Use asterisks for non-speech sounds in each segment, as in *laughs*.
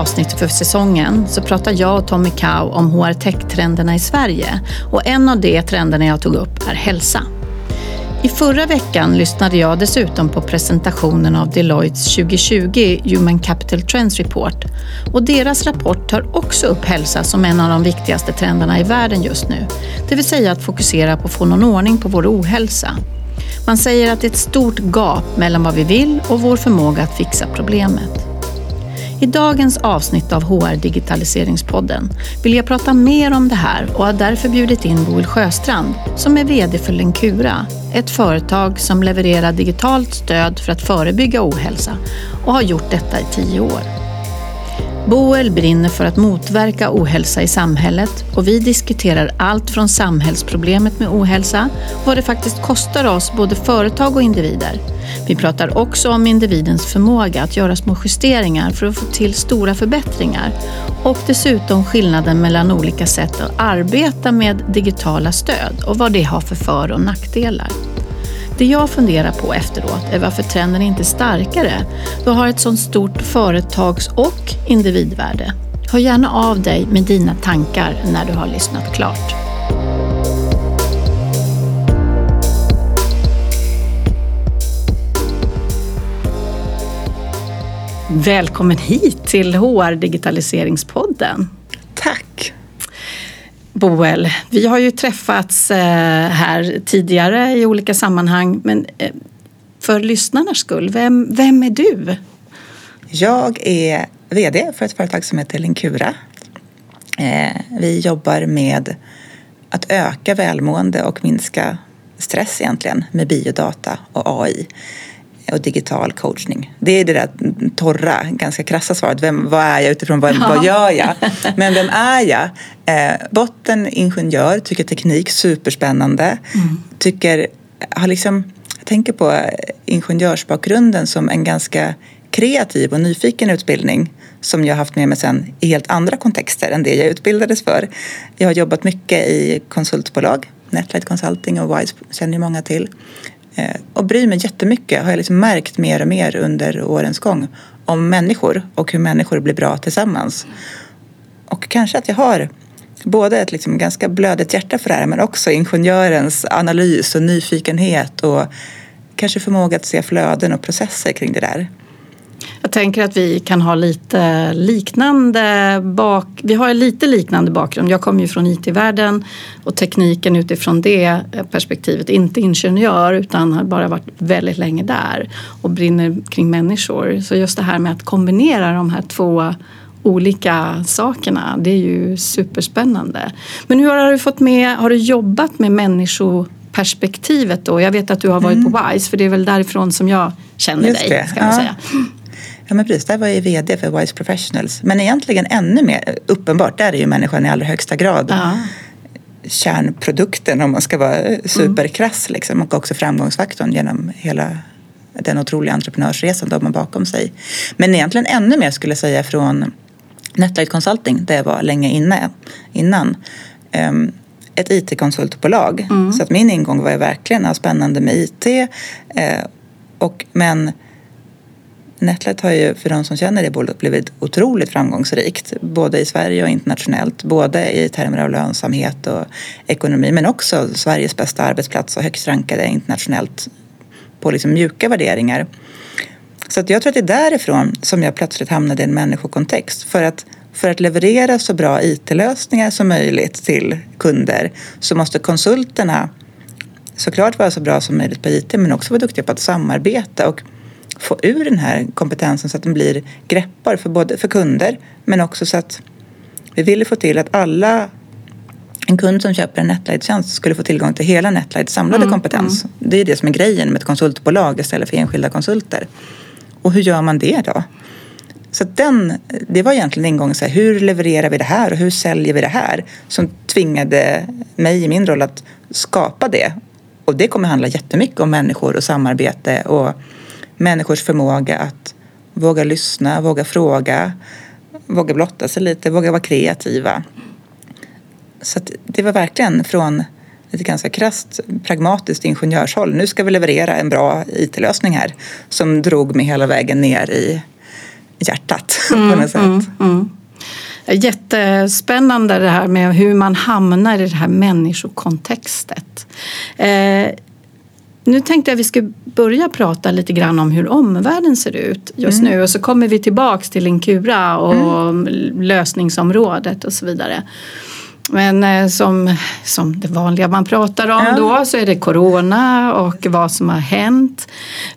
avsnittet för säsongen så pratar jag och Tommy Kau om HR Tech-trenderna i Sverige och en av de trenderna jag tog upp är hälsa. I förra veckan lyssnade jag dessutom på presentationen av Deloittes 2020 Human Capital Trends Report och deras rapport tar också upp hälsa som en av de viktigaste trenderna i världen just nu. Det vill säga att fokusera på att få någon ordning på vår ohälsa. Man säger att det är ett stort gap mellan vad vi vill och vår förmåga att fixa problemet. I dagens avsnitt av HR Digitaliseringspodden vill jag prata mer om det här och har därför bjudit in Boel Sjöstrand som är VD för Lenkura, ett företag som levererar digitalt stöd för att förebygga ohälsa och har gjort detta i tio år. Boel brinner för att motverka ohälsa i samhället och vi diskuterar allt från samhällsproblemet med ohälsa, vad det faktiskt kostar oss, både företag och individer. Vi pratar också om individens förmåga att göra små justeringar för att få till stora förbättringar och dessutom skillnaden mellan olika sätt att arbeta med digitala stöd och vad det har för för och nackdelar. Det jag funderar på efteråt är varför trenden inte är starkare. Du har ett sådant stort företags och individvärde. Hör gärna av dig med dina tankar när du har lyssnat klart. Välkommen hit till HR Digitaliseringspodden. Boel, vi har ju träffats eh, här tidigare i olika sammanhang men eh, för lyssnarnas skull, vem, vem är du? Jag är VD för ett företag som heter Linkura. Eh, vi jobbar med att öka välmående och minska stress egentligen med biodata och AI och digital coachning. Det är det där torra, ganska krassa svaret. Vem, vad är jag utifrån vad, vad gör jag? *laughs* Men vem är jag? Eh, botten ingenjör, tycker teknik superspännande. Mm. Tycker, har liksom, jag tänker på ingenjörsbakgrunden som en ganska kreativ och nyfiken utbildning som jag har haft med mig sen i helt andra kontexter än det jag utbildades för. Jag har jobbat mycket i konsultbolag, Netlight Consulting och Wise känner ju många till. Eh, och bryr mig jättemycket, har jag liksom märkt mer och mer under årens gång, om människor och hur människor blir bra tillsammans. Och kanske att jag har både ett liksom ganska blödigt hjärta för det här men också ingenjörens analys och nyfikenhet och kanske förmåga att se flöden och processer kring det där. Jag tänker att vi kan ha lite liknande bak... Vi har lite liknande bakgrund. Jag kommer ju från IT-världen och tekniken utifrån det perspektivet. Inte ingenjör utan har bara varit väldigt länge där och brinner kring människor. Så just det här med att kombinera de här två olika sakerna. Det är ju superspännande. Men hur har du fått med, har du jobbat med människoperspektivet då? Jag vet att du har varit mm. på WISE för det är väl därifrån som jag känner Just dig. Ska man ja. säga. Ja men precis, där var jag VD för Wise Professionals. Men egentligen ännu mer uppenbart, där är ju människan i allra högsta grad ja. kärnprodukten om man ska vara superkrass mm. liksom, och också framgångsfaktorn genom hela den otroliga entreprenörsresan de har bakom sig. Men egentligen ännu mer skulle jag säga från Netlight Consulting där jag var länge inne, innan. Um, ett IT-konsultbolag. Mm. Så att min ingång var ju verkligen spännande med IT. Eh, och, men NetLet har ju för de som känner det bolaget blivit otroligt framgångsrikt. Både i Sverige och internationellt. Både i termer av lönsamhet och ekonomi men också Sveriges bästa arbetsplats och högst rankade internationellt på liksom mjuka värderingar. Så att jag tror att det är därifrån som jag plötsligt hamnade i en människokontext. För att, för att leverera så bra IT-lösningar som möjligt till kunder så måste konsulterna såklart vara så bra som möjligt på IT men också vara duktiga på att samarbeta och få ur den här kompetensen så att den blir greppbar för, både, för kunder men också så att vi ville få till att alla en kund som köper en Netlight-tjänst skulle få tillgång till hela Netlights samlade mm, kompetens. Mm. Det är det som är grejen med ett konsultbolag istället för enskilda konsulter. Och hur gör man det då? Så den, det var egentligen ingången så här, hur levererar vi det här och hur säljer vi det här? Som tvingade mig i min roll att skapa det. Och det kommer handla jättemycket om människor och samarbete och människors förmåga att våga lyssna, våga fråga, våga blotta sig lite, våga vara kreativa. Så det var verkligen från ett ganska krasst pragmatiskt ingenjörshåll. Nu ska vi leverera en bra IT-lösning här som drog mig hela vägen ner i hjärtat *laughs* mm, på något sätt. Mm, mm. Jättespännande det här med hur man hamnar i det här människokontextet. Eh, nu tänkte jag att vi skulle börja prata lite grann om hur omvärlden ser ut just mm. nu och så kommer vi tillbaks till Inkura och mm. lösningsområdet och så vidare. Men eh, som, som det vanliga man pratar om ja. då så är det corona och vad som har hänt.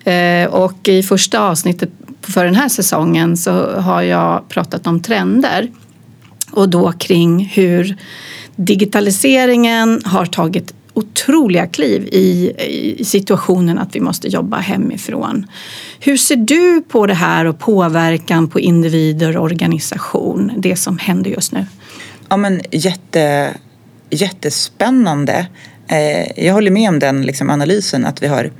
Eh, och i första avsnittet för den här säsongen så har jag pratat om trender och då kring hur digitaliseringen har tagit otroliga kliv i, i, situationen att vi måste jobba hemifrån. Hur ser du på det här och påverkan på individer och organisation, det som händer just nu? Ja, men jätte, jättespännande. Eh, jag håller med om den liksom, analysen att vi har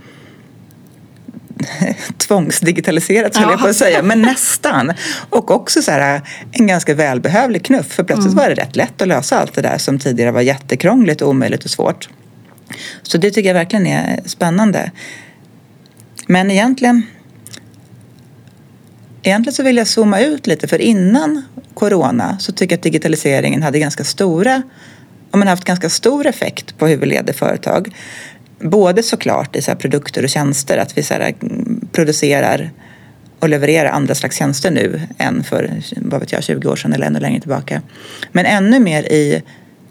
*laughs* tvångsdigitaliserats, ja. jag på att säga, men *laughs* nästan. Och också så här, en ganska välbehövlig knuff, för plötsligt mm. var det rätt lätt att lösa allt det där som tidigare var jättekrångligt, omöjligt och svårt. Så det tycker jag verkligen är spännande. Men egentligen Egentligen så vill jag zooma ut lite för innan corona så tycker jag att digitaliseringen hade ganska stora, och man haft ganska stor effekt på hur vi leder företag. Både såklart i så produkter och tjänster, att vi så producerar och levererar andra slags tjänster nu än för vad vet jag, 20 år sedan eller ännu längre tillbaka. Men ännu mer i,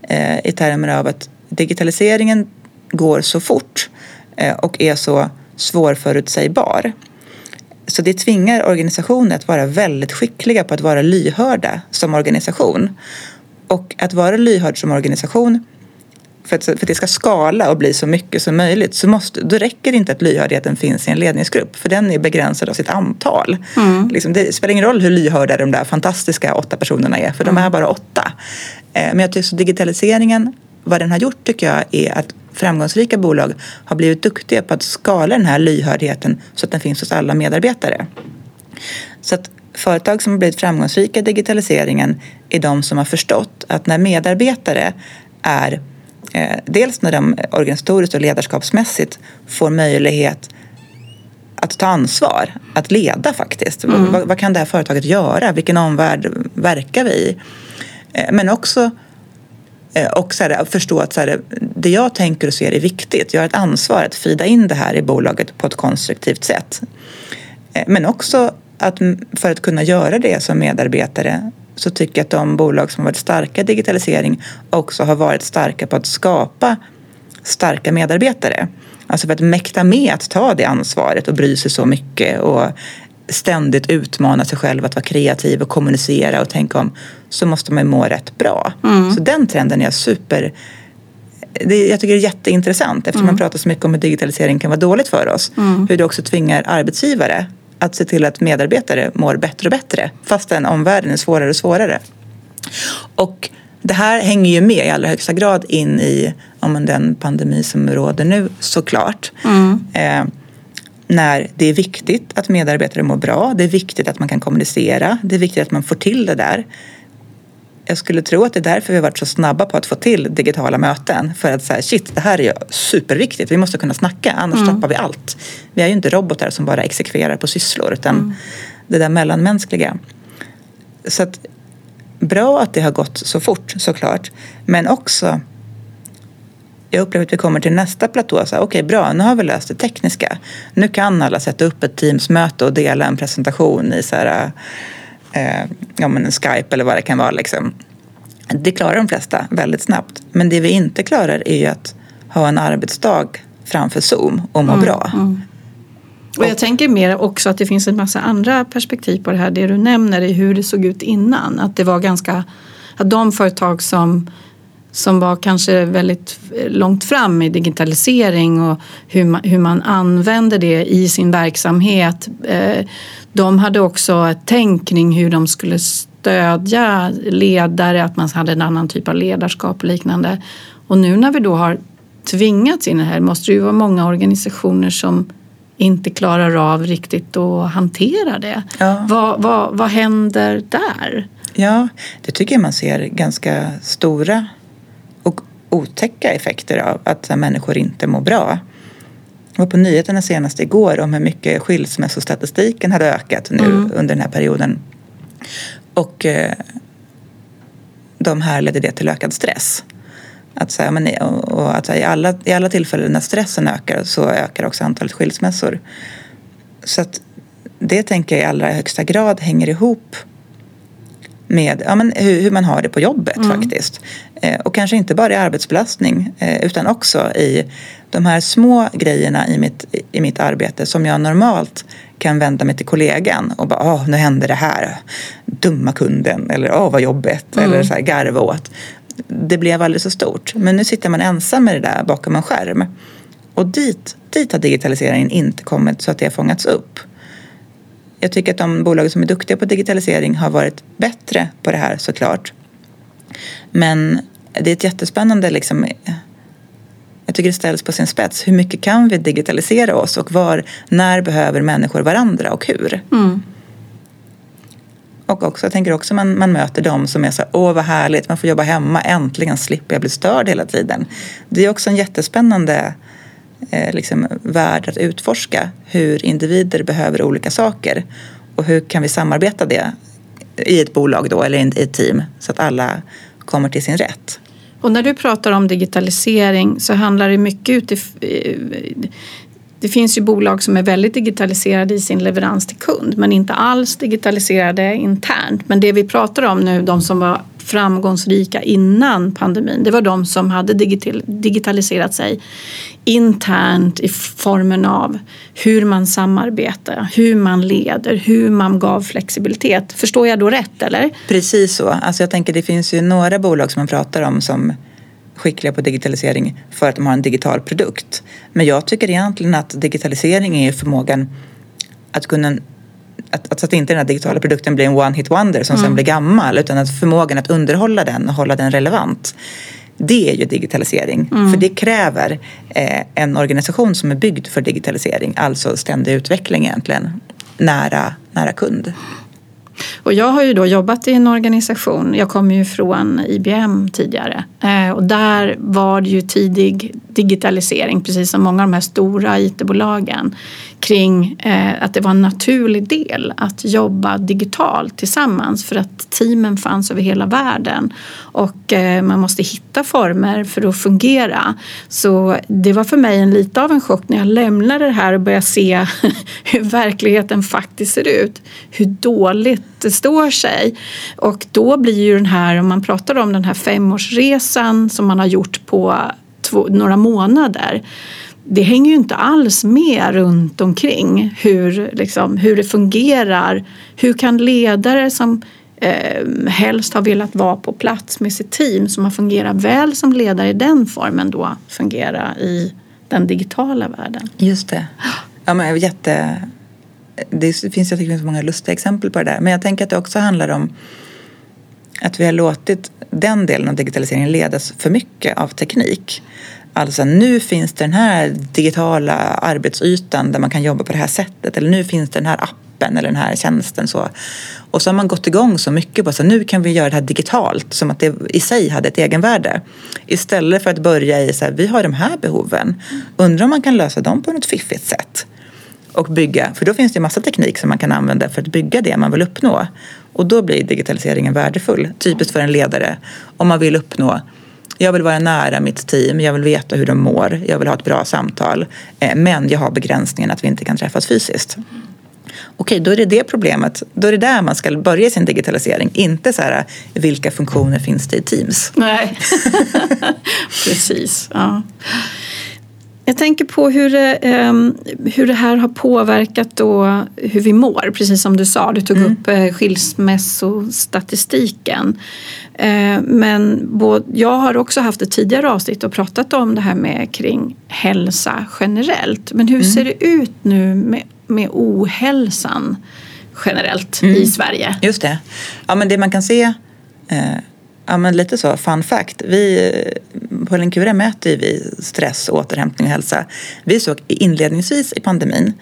eh, i termer av att digitaliseringen går så fort eh, och är så svårförutsägbar. Så det tvingar organisationer att vara väldigt skickliga på att vara lyhörda som organisation. Och att vara lyhörd som organisation för att, för att det ska skala och bli så mycket som möjligt så måste, då räcker det inte att lyhördheten finns i en ledningsgrupp för den är begränsad av sitt antal. Mm. Liksom, det spelar ingen roll hur lyhörda de där fantastiska åtta personerna är för mm. de är bara åtta. Eh, men jag tycker digitaliseringen, vad den har gjort tycker jag är att framgångsrika bolag har blivit duktiga på att skala den här lyhördheten så att den finns hos alla medarbetare. Så att företag som har blivit framgångsrika i digitaliseringen är de som har förstått att när medarbetare är eh, dels när de organisatoriskt och ledarskapsmässigt får möjlighet att ta ansvar, att leda faktiskt. Mm. Vad, vad, kan det här företaget göra? Vilken omvärld verkar vi i? Eh, men också Eh, och så här, förstå att så här, det jag tänker och ser är viktigt. Jag har ett ansvar att fida in det här i bolaget på ett konstruktivt sätt. Eh, men också att för att kunna göra det som medarbetare så tycker jag att de bolag som har varit starka i digitalisering också har varit starka på att skapa starka medarbetare. Alltså för att mäkta med att ta det ansvaret och bry sig så mycket och ständigt utmana sig själv att vara kreativ och kommunicera och tänka om så måste man må rätt bra. Mm. Så den trenden är jag super det, jag tycker det är jätteintressant eftersom mm. man pratar så mycket om hur digitalisering kan vara dåligt för oss. Mm. Hur det också tvingar arbetsgivare att se till att medarbetare mår bättre och bättre fastän omvärlden är svårare och svårare. Och det här hänger ju med i allra högsta grad in i om den pandemi som råder nu såklart. Mm. Eh, när det är viktigt att medarbetare mår bra, det är viktigt att man kan kommunicera, det är viktigt att man får till det där. Jag skulle tro att det är därför vi har varit så snabba på att få till digitala möten. För att säga shit, det här är ju superviktigt, vi måste kunna snacka, annars mm. tappar vi allt. Vi är ju inte robotar som bara exekverar på sysslor, utan mm. det där mellanmänskliga. Så att, bra att det har gått så fort såklart, men också jag upplever att vi kommer till nästa platå. Okej, okay, bra, nu har vi löst det tekniska. Nu kan alla sätta upp ett Teams-möte och dela en presentation i så här, eh, ja, men en Skype eller vad det kan vara. Liksom. Det klarar de flesta väldigt snabbt. Men det vi inte klarar är ju att ha en arbetsdag framför Zoom och må mm, bra. Mm. Och jag tänker mer också att det finns en massa andra perspektiv på det här. Det du nämner är hur det såg ut innan. Att det var ganska, att de företag som som var kanske väldigt långt fram i digitalisering och hur man, hur man använder det i sin verksamhet. Eh, de hade också ett tänk kring hur de skulle stödja ledare, att man hade en annan typ av ledarskap och liknande. Och nu när vi då har tvingats in i det här måste det ju vara många organisationer som inte klarar av riktigt att hantera det. Ja. Vad, vad, vad händer där? Ja, det tycker jag man ser ganska stora otäcka effekter av att människor inte mår bra. var på nyheterna senast igår om hur mycket skilsmässostatistiken hade ökat nu mm. under den här perioden. Och eh, de härledde det till ökad stress. Att, så här, men, och, och att i, alla, I alla tillfällen när stressen ökar så ökar också antalet skilsmässor. Så att det tänker jag i allra högsta grad hänger ihop med ja, men hur, hur man har det på jobbet mm. faktiskt. Eh, och kanske inte bara i arbetsbelastning eh, utan också i de här små grejerna i mitt, i mitt arbete som jag normalt kan vända mig till kollegan och bara åh, nu hände det här. Dumma kunden eller åh, vad jobbigt mm. eller så här, garva åt. Det blev alldeles så stort. Men nu sitter man ensam med det där bakom en skärm. Och dit, dit har digitaliseringen inte kommit så att det har fångats upp. Jag tycker att de bolag som är duktiga på digitalisering har varit bättre på det här såklart. Men det är ett jättespännande liksom, jag tycker det ställs på sin spets. Hur mycket kan vi digitalisera oss och var, när behöver människor varandra och hur? Mm. Och också, jag tänker också man, man möter dem som är så här, åh vad härligt, man får jobba hemma, äntligen slipper jag bli störd hela tiden. Det är också en jättespännande Eh, liksom, värld att utforska hur individer behöver olika saker och hur kan vi samarbeta det i ett bolag då eller i ett team så att alla kommer till sin rätt. Och när du pratar om digitalisering så handlar det mycket utifrån det finns ju bolag som är väldigt digitaliserade i sin leverans till kund men inte alls digitaliserade internt. Men det vi pratar om nu, de som var framgångsrika innan pandemin, det var de som hade digitaliserat sig internt i formen av hur man samarbetar, hur man leder, hur man gav flexibilitet. Förstår jag då rätt eller? Precis så. Alltså jag tänker det finns ju några bolag som man pratar om som skickliga på digitalisering för att de har en digital produkt. Men jag tycker egentligen att digitalisering är förmågan att kunna att, att, så att inte den här digitala produkten blir en one hit wonder som mm. sen blir gammal utan att förmågan att underhålla den och hålla den relevant. Det är ju digitalisering. Mm. För det kräver eh, en organisation som är byggd för digitalisering, alltså ständig utveckling egentligen, nära, nära kund. Och jag har ju då jobbat i en organisation, jag kommer ju från IBM tidigare eh, och där var det ju tidig digitalisering precis som många av de här stora IT-bolagen kring eh, att det var en naturlig del att jobba digitalt tillsammans för att teamen fanns över hela världen och eh, man måste hitta former för att fungera. Så det var för mig en lite av en chock när jag lämnade det här och började se *laughs* hur verkligheten faktiskt ser ut. Hur dåligt det står sig. Och då blir ju den här, om man pratar om den här femårsresan som man har gjort på två, några månader det hänger ju inte alls med runt omkring hur, liksom, hur det fungerar. Hur kan ledare som eh, helst har velat vara på plats med sitt team som har fungerat väl som ledare i den formen då fungera i den digitala världen? Just det. Ja, men jätte... Det finns jag tycker, så många lustiga exempel på det där. Men jag tänker att det också handlar om att vi har låtit den delen av digitaliseringen ledas för mycket av teknik. Alltså nu finns det den här digitala arbetsytan där man kan jobba på det här sättet eller nu finns det den här appen eller den här tjänsten. Så. Och så har man gått igång så mycket på att nu kan vi göra det här digitalt som att det i sig hade ett egenvärde. Istället för att börja i så här, vi har de här behoven. Undrar om man kan lösa dem på något fiffigt sätt. Och bygga, för då finns det massa teknik som man kan använda för att bygga det man vill uppnå. Och då blir digitaliseringen värdefull, typiskt för en ledare. Om man vill uppnå jag vill vara nära mitt team, jag vill veta hur de mår, jag vill ha ett bra samtal. Eh, men jag har begränsningen att vi inte kan träffas fysiskt. Okej, då är det det problemet. Då är det där man ska börja sin digitalisering. Inte så här, vilka funktioner finns det i Teams? Nej, *laughs* precis. Ja. Jag tänker på hur det, ehm, hur det här har påverkat då hur vi mår, precis som du sa. Du tog mm. upp eh, skilsmässostatistiken. Eh, men jag har också haft ett tidigare avsnitt och pratat om det här med kring hälsa generellt. Men hur mm. ser det ut nu med, med ohälsan generellt mm. i Sverige? Just det. Ja, men det man kan se eh Ja, men lite så. Fun fact. Vi, på Linkura mäter vi stress, återhämtning och hälsa. Vi såg inledningsvis i pandemin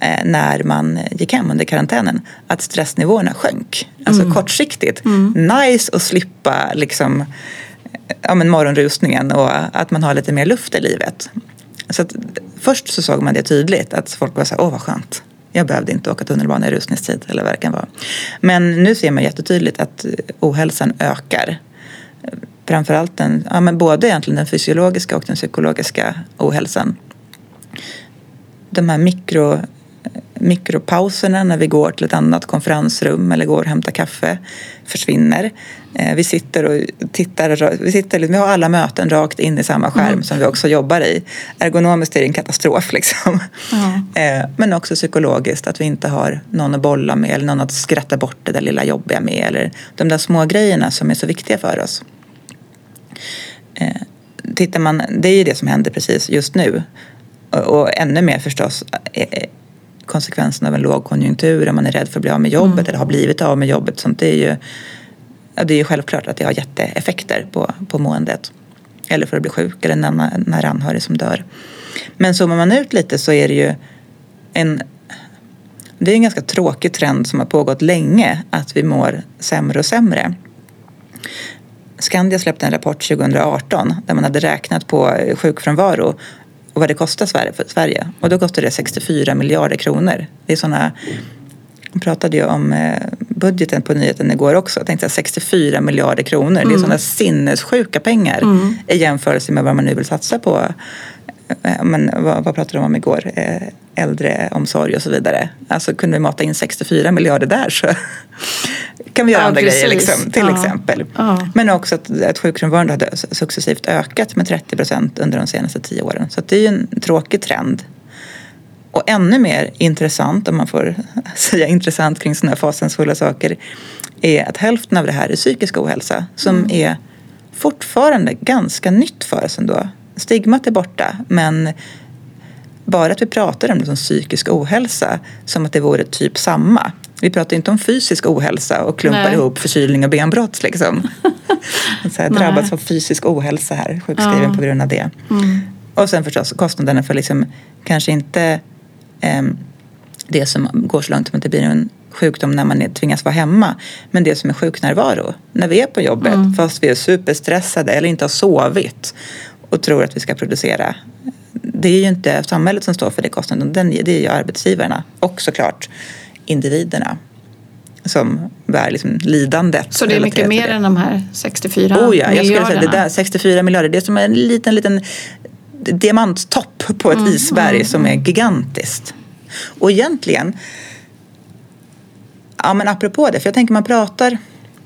eh, när man gick hem under karantänen att stressnivåerna sjönk. Alltså mm. kortsiktigt. Mm. Nice att slippa liksom, ja, men morgonrusningen och att man har lite mer luft i livet. Så att, först så såg man det tydligt, att folk var så här, åh vad skönt. Jag behövde inte åka tunnelbana i rusningstid eller vad det kan vara. Men nu ser man jättetydligt att ohälsan ökar. Framförallt den, ja, men både egentligen den fysiologiska och den psykologiska ohälsan. De här mikro mikropauserna när vi går till ett annat konferensrum eller går och hämtar kaffe försvinner. Eh, vi sitter och tittar, vi, sitter, vi har alla möten rakt in i samma skärm mm. som vi också jobbar i. Ergonomiskt är det en katastrof liksom. Mm. *laughs* Men också psykologiskt att vi inte har någon att bolla med eller någon att skratta bort det där lilla jobbiga med eller de där små grejerna som är så viktiga för oss. Eh, tittar man, det är ju det som händer precis just nu och ännu mer förstås konsekvensen av en lågkonjunktur, om man är rädd för att bli av med jobbet mm. eller har blivit av med jobbet. Sånt det är ju ja, det är ju självklart att det har jätteeffekter på, på måendet. Eller för att bli sjuk eller när, när anhörig som dör. Men zoomar man ut lite så är det ju en det är en ganska tråkig trend som har pågått länge att vi mår sämre och sämre. Skandia släppte en rapport 2018 där man hade räknat på sjukfrånvaro och vad det kostar Sverige. Och då kostar det 64 miljarder kronor. Det är sådana hon pratade ju om eh, budgeten på nyheten igår också. Jag tänkte 64 miljarder kronor. Mm. Det är mm. sådana sinnessjuka pengar mm. i jämförelse med vad man nu vill satsa på. Eh, men vad, vad pratade de om igår? Eh, äldreomsorg och så vidare. Alltså kunde vi mata in 64 miljarder där så *laughs* kan vi göra ja, andra precis. grejer liksom, till ja. exempel. Ja. Men också att, att sjukfrånvaron hade successivt ökat med 30 procent under de senaste tio åren. Så det är ju en tråkig trend. Och ännu mer intressant, om man får *laughs* säga intressant kring sådana här fasansfulla saker, är att hälften av det här är psykisk ohälsa som mm. är fortfarande ganska nytt för oss ändå. Stigmat är borta, men bara att vi pratar om det som psykisk ohälsa som att det vore typ samma. Vi pratar inte om fysisk ohälsa och klumpar Nej. ihop förkylning och benbrott. Liksom. *laughs* så här, drabbats av fysisk ohälsa här, sjukskriven ja. på grund av det. Mm. Och sen förstås kostnaderna för liksom, kanske inte eh, det som går så långt som att det blir en sjukdom när man tvingas vara hemma. Men det som är sjuknärvaro, när vi är på jobbet mm. fast vi är superstressade eller inte har sovit och tror att vi ska producera. Det är ju inte samhället som står för det kostnaden, det är ju arbetsgivarna och såklart individerna som bär liksom lidandet. Så det är mycket mer än de här 64 oh ja, jag skulle säga det där 64 miljarder. Det är som en liten, liten diamanttopp på ett mm, isberg mm, som är gigantiskt. Och egentligen, ja men apropå det, för jag tänker man pratar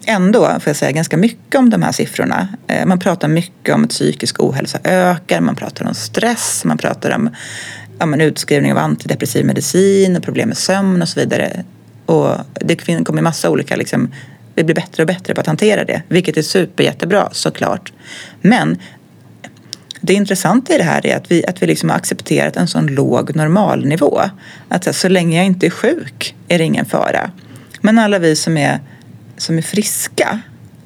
ändå, får jag säga, ganska mycket om de här siffrorna. Eh, man pratar mycket om att psykisk ohälsa ökar, man pratar om stress, man pratar om ja, men utskrivning av antidepressiv medicin, Och problem med sömn och så vidare. Och det kommer massa olika, liksom, vi blir bättre och bättre på att hantera det, vilket är superjättebra såklart. Men det intressanta i det här är att vi, att vi liksom har accepterat en sån låg normalnivå. Att så, så länge jag inte är sjuk är det ingen fara. Men alla vi som är, som är friska,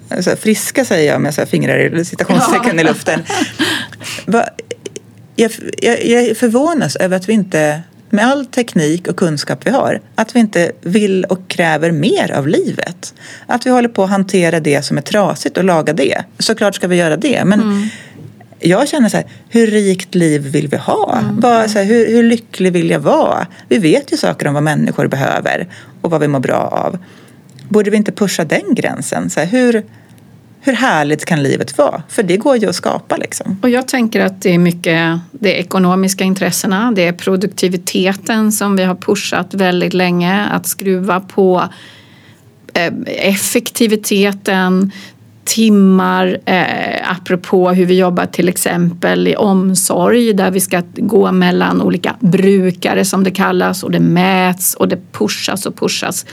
alltså friska säger jag med så fingrar i citationstecken ja. i luften. Jag, jag, jag förvånas över att vi inte med all teknik och kunskap vi har, att vi inte vill och kräver mer av livet. Att vi håller på att hantera det som är trasigt och laga det. Såklart ska vi göra det, men mm jag känner så här, hur rikt liv vill vi ha? Mm. Bara så här, hur, hur lycklig vill jag vara? Vi vet ju saker om vad människor behöver och vad vi mår bra av. Borde vi inte pusha den gränsen? Så här, hur, hur härligt kan livet vara? För det går ju att skapa. Liksom. Och jag tänker att det är mycket de ekonomiska intressena, det är produktiviteten som vi har pushat väldigt länge, att skruva på eh, effektiviteten, timmar, eh, apropå hur vi jobbar till exempel i omsorg där vi ska gå mellan olika brukare som det kallas och det mäts och det pushas och pushas.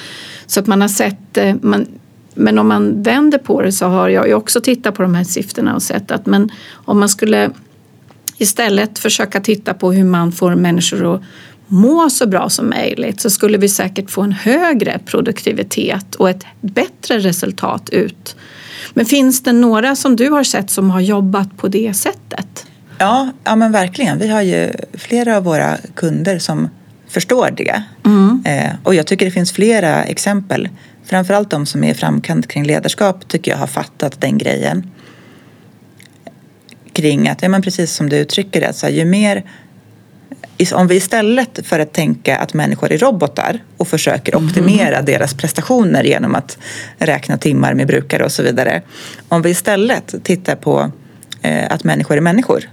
Så att man har sett eh, man, men om man vänder på det så har jag ju också tittat på de här siffrorna och sett att men om man skulle istället försöka titta på hur man får människor att må så bra som möjligt så skulle vi säkert få en högre produktivitet och ett bättre resultat ut men finns det några som du har sett som har jobbat på det sättet? Ja, ja men verkligen. Vi har ju flera av våra kunder som förstår det. Mm. Eh, och jag tycker det finns flera exempel. Framförallt de som är i framkant kring ledarskap tycker jag har fattat den grejen. Kring att, ja men precis som du uttrycker det, så här, ju mer om vi istället för att tänka att människor är robotar och försöker optimera mm. deras prestationer genom att räkna timmar med brukare och så vidare. Om vi istället tittar på eh, att människor är människor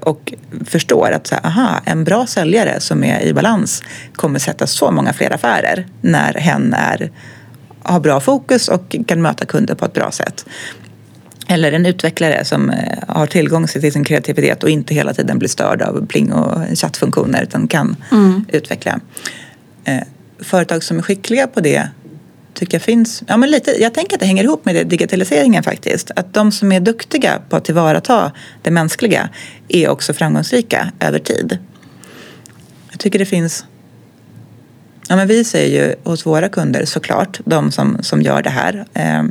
och förstår att så här, aha, en bra säljare som är i balans kommer sätta så många fler affärer när hen är, har bra fokus och kan möta kunder på ett bra sätt. Eller en utvecklare som eh, har tillgång till sin kreativitet och inte hela tiden blir störd av pling och chattfunktioner utan kan mm. utveckla. Eh, företag som är skickliga på det tycker jag finns. Ja, men lite, jag tänker att det hänger ihop med det, digitaliseringen faktiskt. Att de som är duktiga på att tillvarata det mänskliga är också framgångsrika över tid. Jag tycker det finns Ja, men vi säger ju hos våra kunder såklart, de som, som gör det här eh,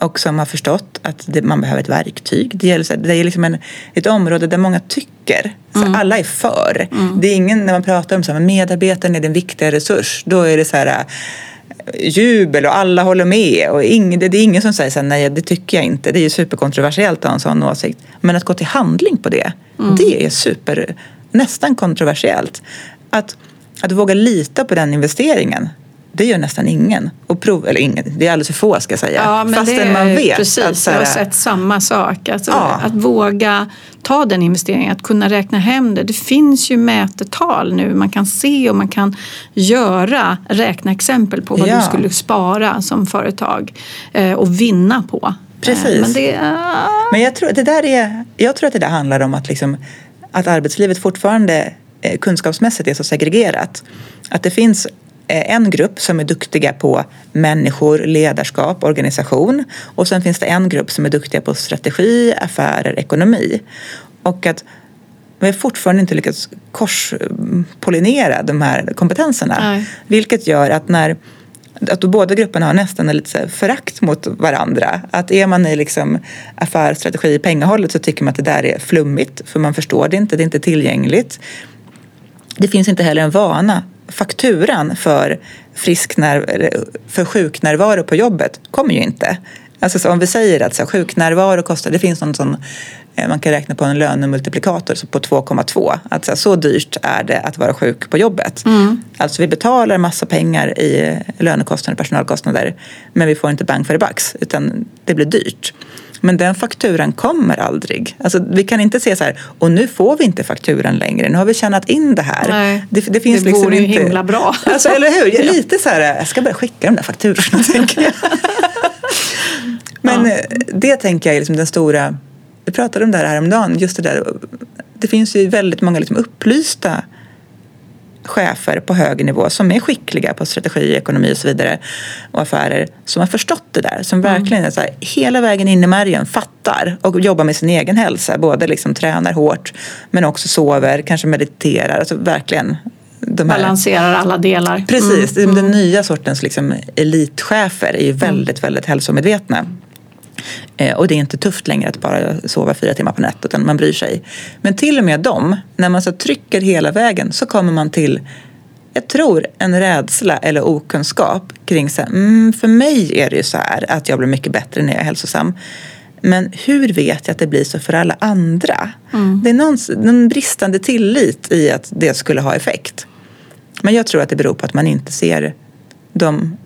och som har förstått att det, man behöver ett verktyg. Det, gäller, det är liksom en, ett område där många tycker. Mm. alla är för. Mm. Det är ingen, när man pratar om att medarbetaren är den viktiga resurs, då är det så här jubel och alla håller med. Och ing, det, det är ingen som säger så här, nej det tycker jag inte. Det är ju superkontroversiellt att ha en sån åsikt. Men att gå till handling på det, mm. det är super, nästan kontroversiellt. Att, att våga lita på den investeringen det gör nästan ingen. Och prov, eller ingen, det är alldeles för få ska jag säga. Ja, men Fastän det, man vet. Precis, att, jag har sett samma sak. Alltså, ja. Att våga ta den investeringen, att kunna räkna hem det. Det finns ju mätetal nu. Man kan se och man kan göra, räkna exempel på vad ja. du skulle spara som företag eh, och vinna på. Eh, precis. Men, det, uh... men jag, tror, det där är, jag tror att det där handlar om att, liksom, att arbetslivet fortfarande eh, kunskapsmässigt är så segregerat. Att det finns en grupp som är duktiga på människor, ledarskap, organisation och sen finns det en grupp som är duktiga på strategi, affärer, ekonomi. Och att vi har fortfarande inte lyckats korspollinera de här kompetenserna. Nej. Vilket gör att när att båda grupperna har nästan lite förakt mot varandra. Att är man i liksom affär, strategi, pengahållet så tycker man att det där är flummigt för man förstår det inte, det är inte tillgängligt. Det finns inte heller en vana fakturan för, frisknär, för sjuknärvaro på jobbet kommer ju inte. Alltså om vi säger att så här, sjuknärvaro kostar, det finns någon sån, eh, man kan räkna på en lönemultiplikator på 2,2. Att så, här, så dyrt är det att vara sjuk på jobbet. Mm. Alltså vi betalar massa pengar i lönekostnader, personalkostnader men vi får inte bang för det bucks utan det blir dyrt. Men den fakturan kommer aldrig. Alltså, vi kan inte se så här, och nu får vi inte fakturan längre. Nu har vi tjänat in det här. Nej, det, det, finns det liksom vore ju inte... himla bra. *laughs* Alltså, eller hur? Jag lite så här, jag ska börja skicka de där fakturorna, *laughs* tänker jag. Men ja. Eh, det tänker jag är liksom den stora... Vi pratade om det här häromdagen, just det där. Det finns ju väldigt många liksom upplysta chefer på hög nivå som är skickliga på strategi, ekonomi och så vidare och affärer som har förstått det där. Som mm. verkligen är så här, hela vägen in i märgen fattar och jobbar med sin egen hälsa. Både liksom tränar hårt men också sover, kanske mediterar. Alltså verkligen. Balanserar alla delar. Precis, mm. den nya sortens liksom elitchefer är ju mm. väldigt, väldigt hälsomedvetna. Eh, och det är inte tufft längre att bara sova fyra timmar på nätet utan man bryr sig. Men till och med dem, när man så trycker hela vägen så kommer man till jag tror en rädsla eller okunskap kring så här, mm, för mig är det ju så här att jag blir mycket bättre när jag är hälsosam. Men hur vet jag att det blir så för alla andra? Mm. Det är någon, någon bristande tillit i att det skulle ha effekt. Men jag tror att det beror på att man inte ser de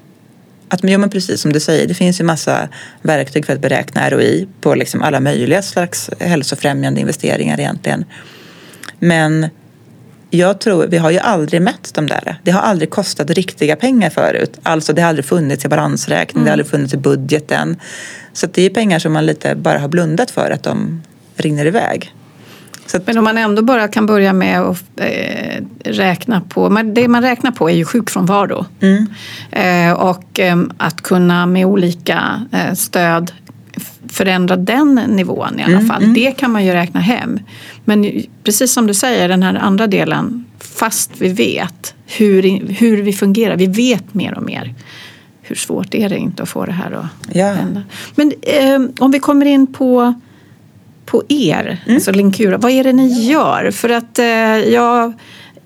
att, ja, men precis som du säger, det finns ju massa verktyg för att beräkna ROI på liksom alla möjliga slags hälsofrämjande investeringar egentligen. Men jag tror, vi har ju aldrig mätt de där. Det har aldrig kostat riktiga pengar förut. Alltså det har aldrig funnits i balansräkning, mm. det har aldrig funnits i budgeten. Så det är pengar som man lite bara har blundat för att de rinner iväg. Att, men om man ändå bara kan börja med att eh, räkna på, det man räknar på är ju sjukfrånvaro. Mm. Eh, och eh, att kunna med olika eh, stöd förändra den nivån i alla mm, fall. Mm. Det kan man ju räkna hem. Men precis som du säger, den här andra delen, fast vi vet hur, hur vi fungerar, vi vet mer och mer. Hur svårt är det inte att få det här att ja. hända? Men eh, om vi kommer in på på er, mm. alltså Linkura. Vad är det ni gör? För att eh, jag,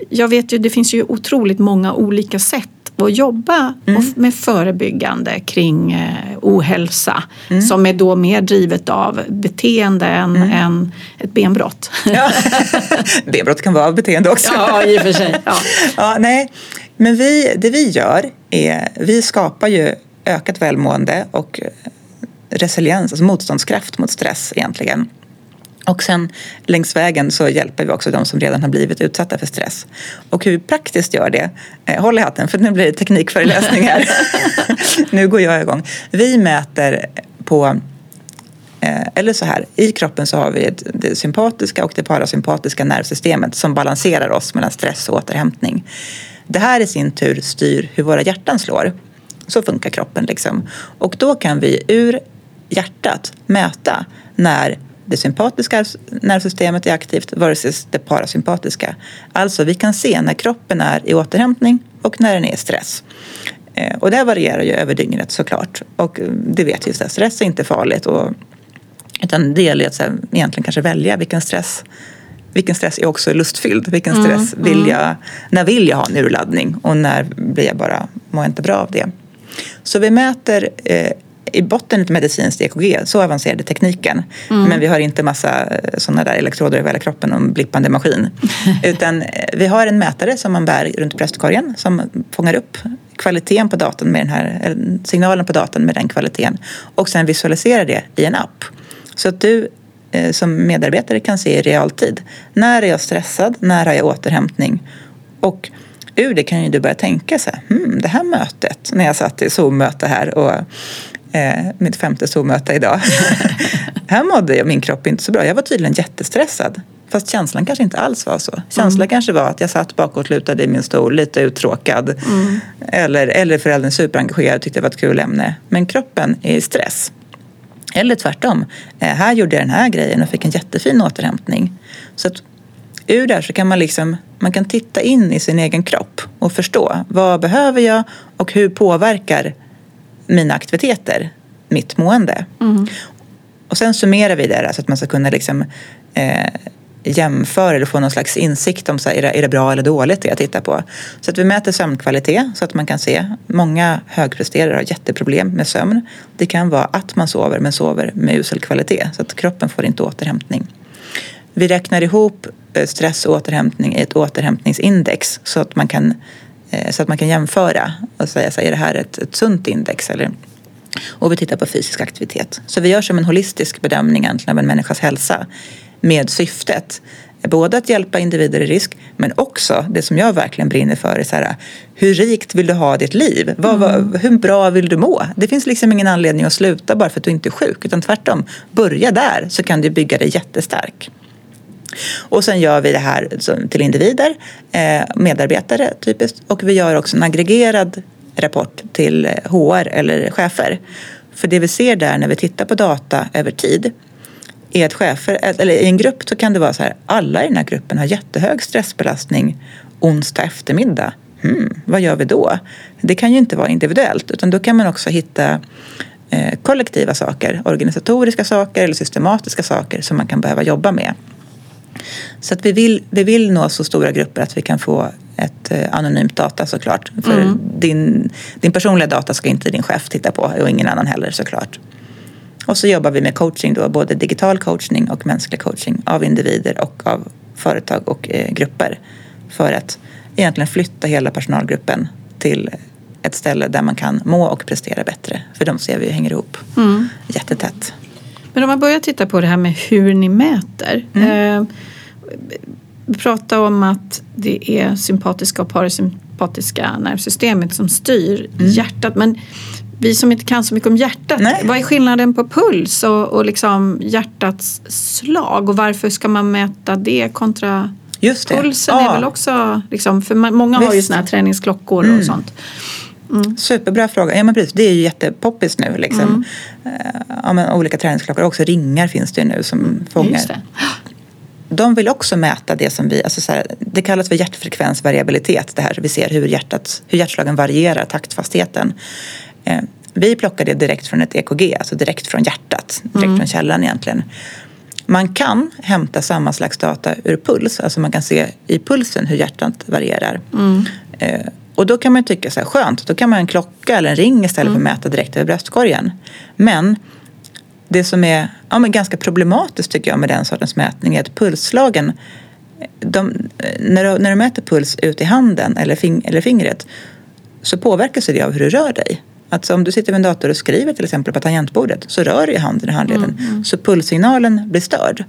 jag vet ju, det finns ju otroligt många olika sätt att jobba mm. med förebyggande kring eh, ohälsa mm. som är då mer drivet av beteende än, mm. än ett benbrott. Ja. *laughs* benbrott kan vara beteende också. Ja, i och för sig. Ja. *laughs* ja, nej. Men vi, det vi gör är, vi skapar ju ökat välmående och resiliens, alltså motståndskraft mot stress egentligen. Och sen längs vägen så hjälper vi också de som redan har blivit utsatta för stress. Och hur vi praktiskt gör det, eh, håll i hatten för nu blir det teknikföreläsning här. *laughs* nu går jag igång. Vi mäter på eh, eller så här, i kroppen så har vi det sympatiska och det parasympatiska nervsystemet som balanserar oss mellan stress och återhämtning. Det här i sin tur styr hur våra hjärtan slår. Så funkar kroppen liksom. Och då kan vi ur hjärtat mäta när det sympatiska nervsystemet är aktivt versus det parasympatiska. Alltså vi kan se när kroppen är i återhämtning och när den är i stress. Eh, och det här varierar ju över dygnet såklart. Och eh, det vet vi, att stress är inte farligt. Och, utan det gäller att egentligen kanske välja vilken stress vilken stress är också lustfylld. Vilken mm, stress mm, vill jag, när vill jag ha en urladdning och när blir jag bara, mår jag inte bra av det. Så vi mäter eh, i botten ett medicinskt EKG, så avancerad är tekniken. Mm. Men vi har inte massa eh, sådana där elektroder över hela kroppen och en blippande maskin. *laughs* Utan eh, vi har en mätare som man bär runt bröstkorgen som fångar upp kvaliteten på datorn med den här, signalen på datorn med den kvaliteten och sen visualiserar det i en app. Så att du eh, som medarbetare kan se i realtid. När är jag stressad? När har jag återhämtning? Och ur det kan ju du börja tänka så här, hmm, det här mötet, när jag satt i Zoom-möte här och eh, mitt femte Zoom-möte idag. *laughs* här mådde jag, min kropp inte så bra. Jag var tydligen jättestressad. Fast känslan kanske inte alls var så. Känslan mm. kanske var att jag satt bakåtlutad i min stol, lite uttråkad. Mm. Eller, eller föräldern superengagerad, tyckte det var ett kul ämne. Men kroppen är i stress. Eller tvärtom. Eh, här gjorde jag den här grejen och fick en jättefin återhämtning. Så att ur där så kan man liksom man kan titta in i sin egen kropp och förstå vad behöver jag och hur påverkar mina aktiviteter mitt mående. Mm. Och sen summerar vi det så att man ska kunna liksom, eh, jämföra eller få någon slags insikt om så här, är, det, är det bra eller dåligt det jag tittar på. Så att vi mäter sömnkvalitet så att man kan se. Många högpresterare har jätteproblem med sömn. Det kan vara att man sover men sover med usel kvalitet så att kroppen får inte återhämtning. Vi räknar ihop eh, stress och återhämtning i ett återhämtningsindex så att man kan så att man kan jämföra och säga så är det här ett, ett sunt index eller och vi tittar på fysisk aktivitet. Så vi gör som en holistisk bedömning av en människas hälsa med syftet både att hjälpa individer i risk men också det som jag verkligen brinner för är så här, hur rikt vill du ha ditt liv? Vad, mm. vad, hur bra vill du må? Det finns liksom ingen anledning att sluta bara för att du inte är sjuk utan tvärtom, börja där så kan du bygga dig jättestark. Och sen gör vi det här till individer, eh, medarbetare typiskt. Och vi gör också en aggregerad rapport till HR eller chefer. För det vi ser där när vi tittar på data över tid är att chefer, eller i en grupp så kan det vara så här, alla i den här gruppen har jättehög stressbelastning onsdag eftermiddag. Hmm, vad gör vi då? Det kan ju inte vara individuellt utan då kan man också hitta eh, kollektiva saker, organisatoriska saker eller systematiska saker som man kan behöva jobba med. Så att vi, vill, vi vill nå så stora grupper att vi kan få ett eh, anonymt data såklart. För mm. din, din personliga data ska inte din chef titta på och ingen annan heller såklart. Och så jobbar vi med coaching då, både digital coachning och mänsklig coaching av individer och av företag och eh, grupper. För att egentligen flytta hela personalgruppen till ett ställe där man kan må och prestera bättre. För de ser vi hänger ihop mm. jättetätt. Men om man börjar titta på det här med hur ni mäter. Mm. Eh, vi pratar om att det är sympatiska och parasympatiska nervsystemet som styr mm. hjärtat. Men vi som inte kan så mycket om hjärtat, Nej. vad är skillnaden på puls och, och liksom hjärtats slag och varför ska man mäta det kontra Just det. pulsen? Ja. är väl också, liksom, för många Visst. har ju såna här träningsklockor mm. och sånt. Mm. Superbra fråga. Ja, men precis. Det är ju jättepoppis nu. Liksom. Mm. Ja, men olika träningsklockor. Också ringar finns det ju nu som fångar. De vill också mäta det som vi, alltså så här, det kallas för hjärtfrekvensvariabilitet. Det här vi ser hur, hjärtat, hur hjärtslagen varierar, taktfastheten. Eh, vi plockar det direkt från ett EKG, alltså direkt från hjärtat, direkt mm. från källan egentligen. Man kan hämta samma slags data ur puls, alltså man kan se i pulsen hur hjärtat varierar. Mm. Eh, Och då kan man tycka så här, skönt, då kan man ha en klocka eller en ring istället för att mäta direkt över bröstkorgen. Men det som är ja, men ganska problematiskt tycker jag med den sortens mätning är att pulsslagen de, när, du, när du mäter puls ut i handen eller, fing, eller fingret så påverkas det av hur du rör dig. Alltså om du sitter vid en dator och skriver till exempel på tangentbordet så rör du handen i handleden. Mm, mm. Så pulssignalen blir störd.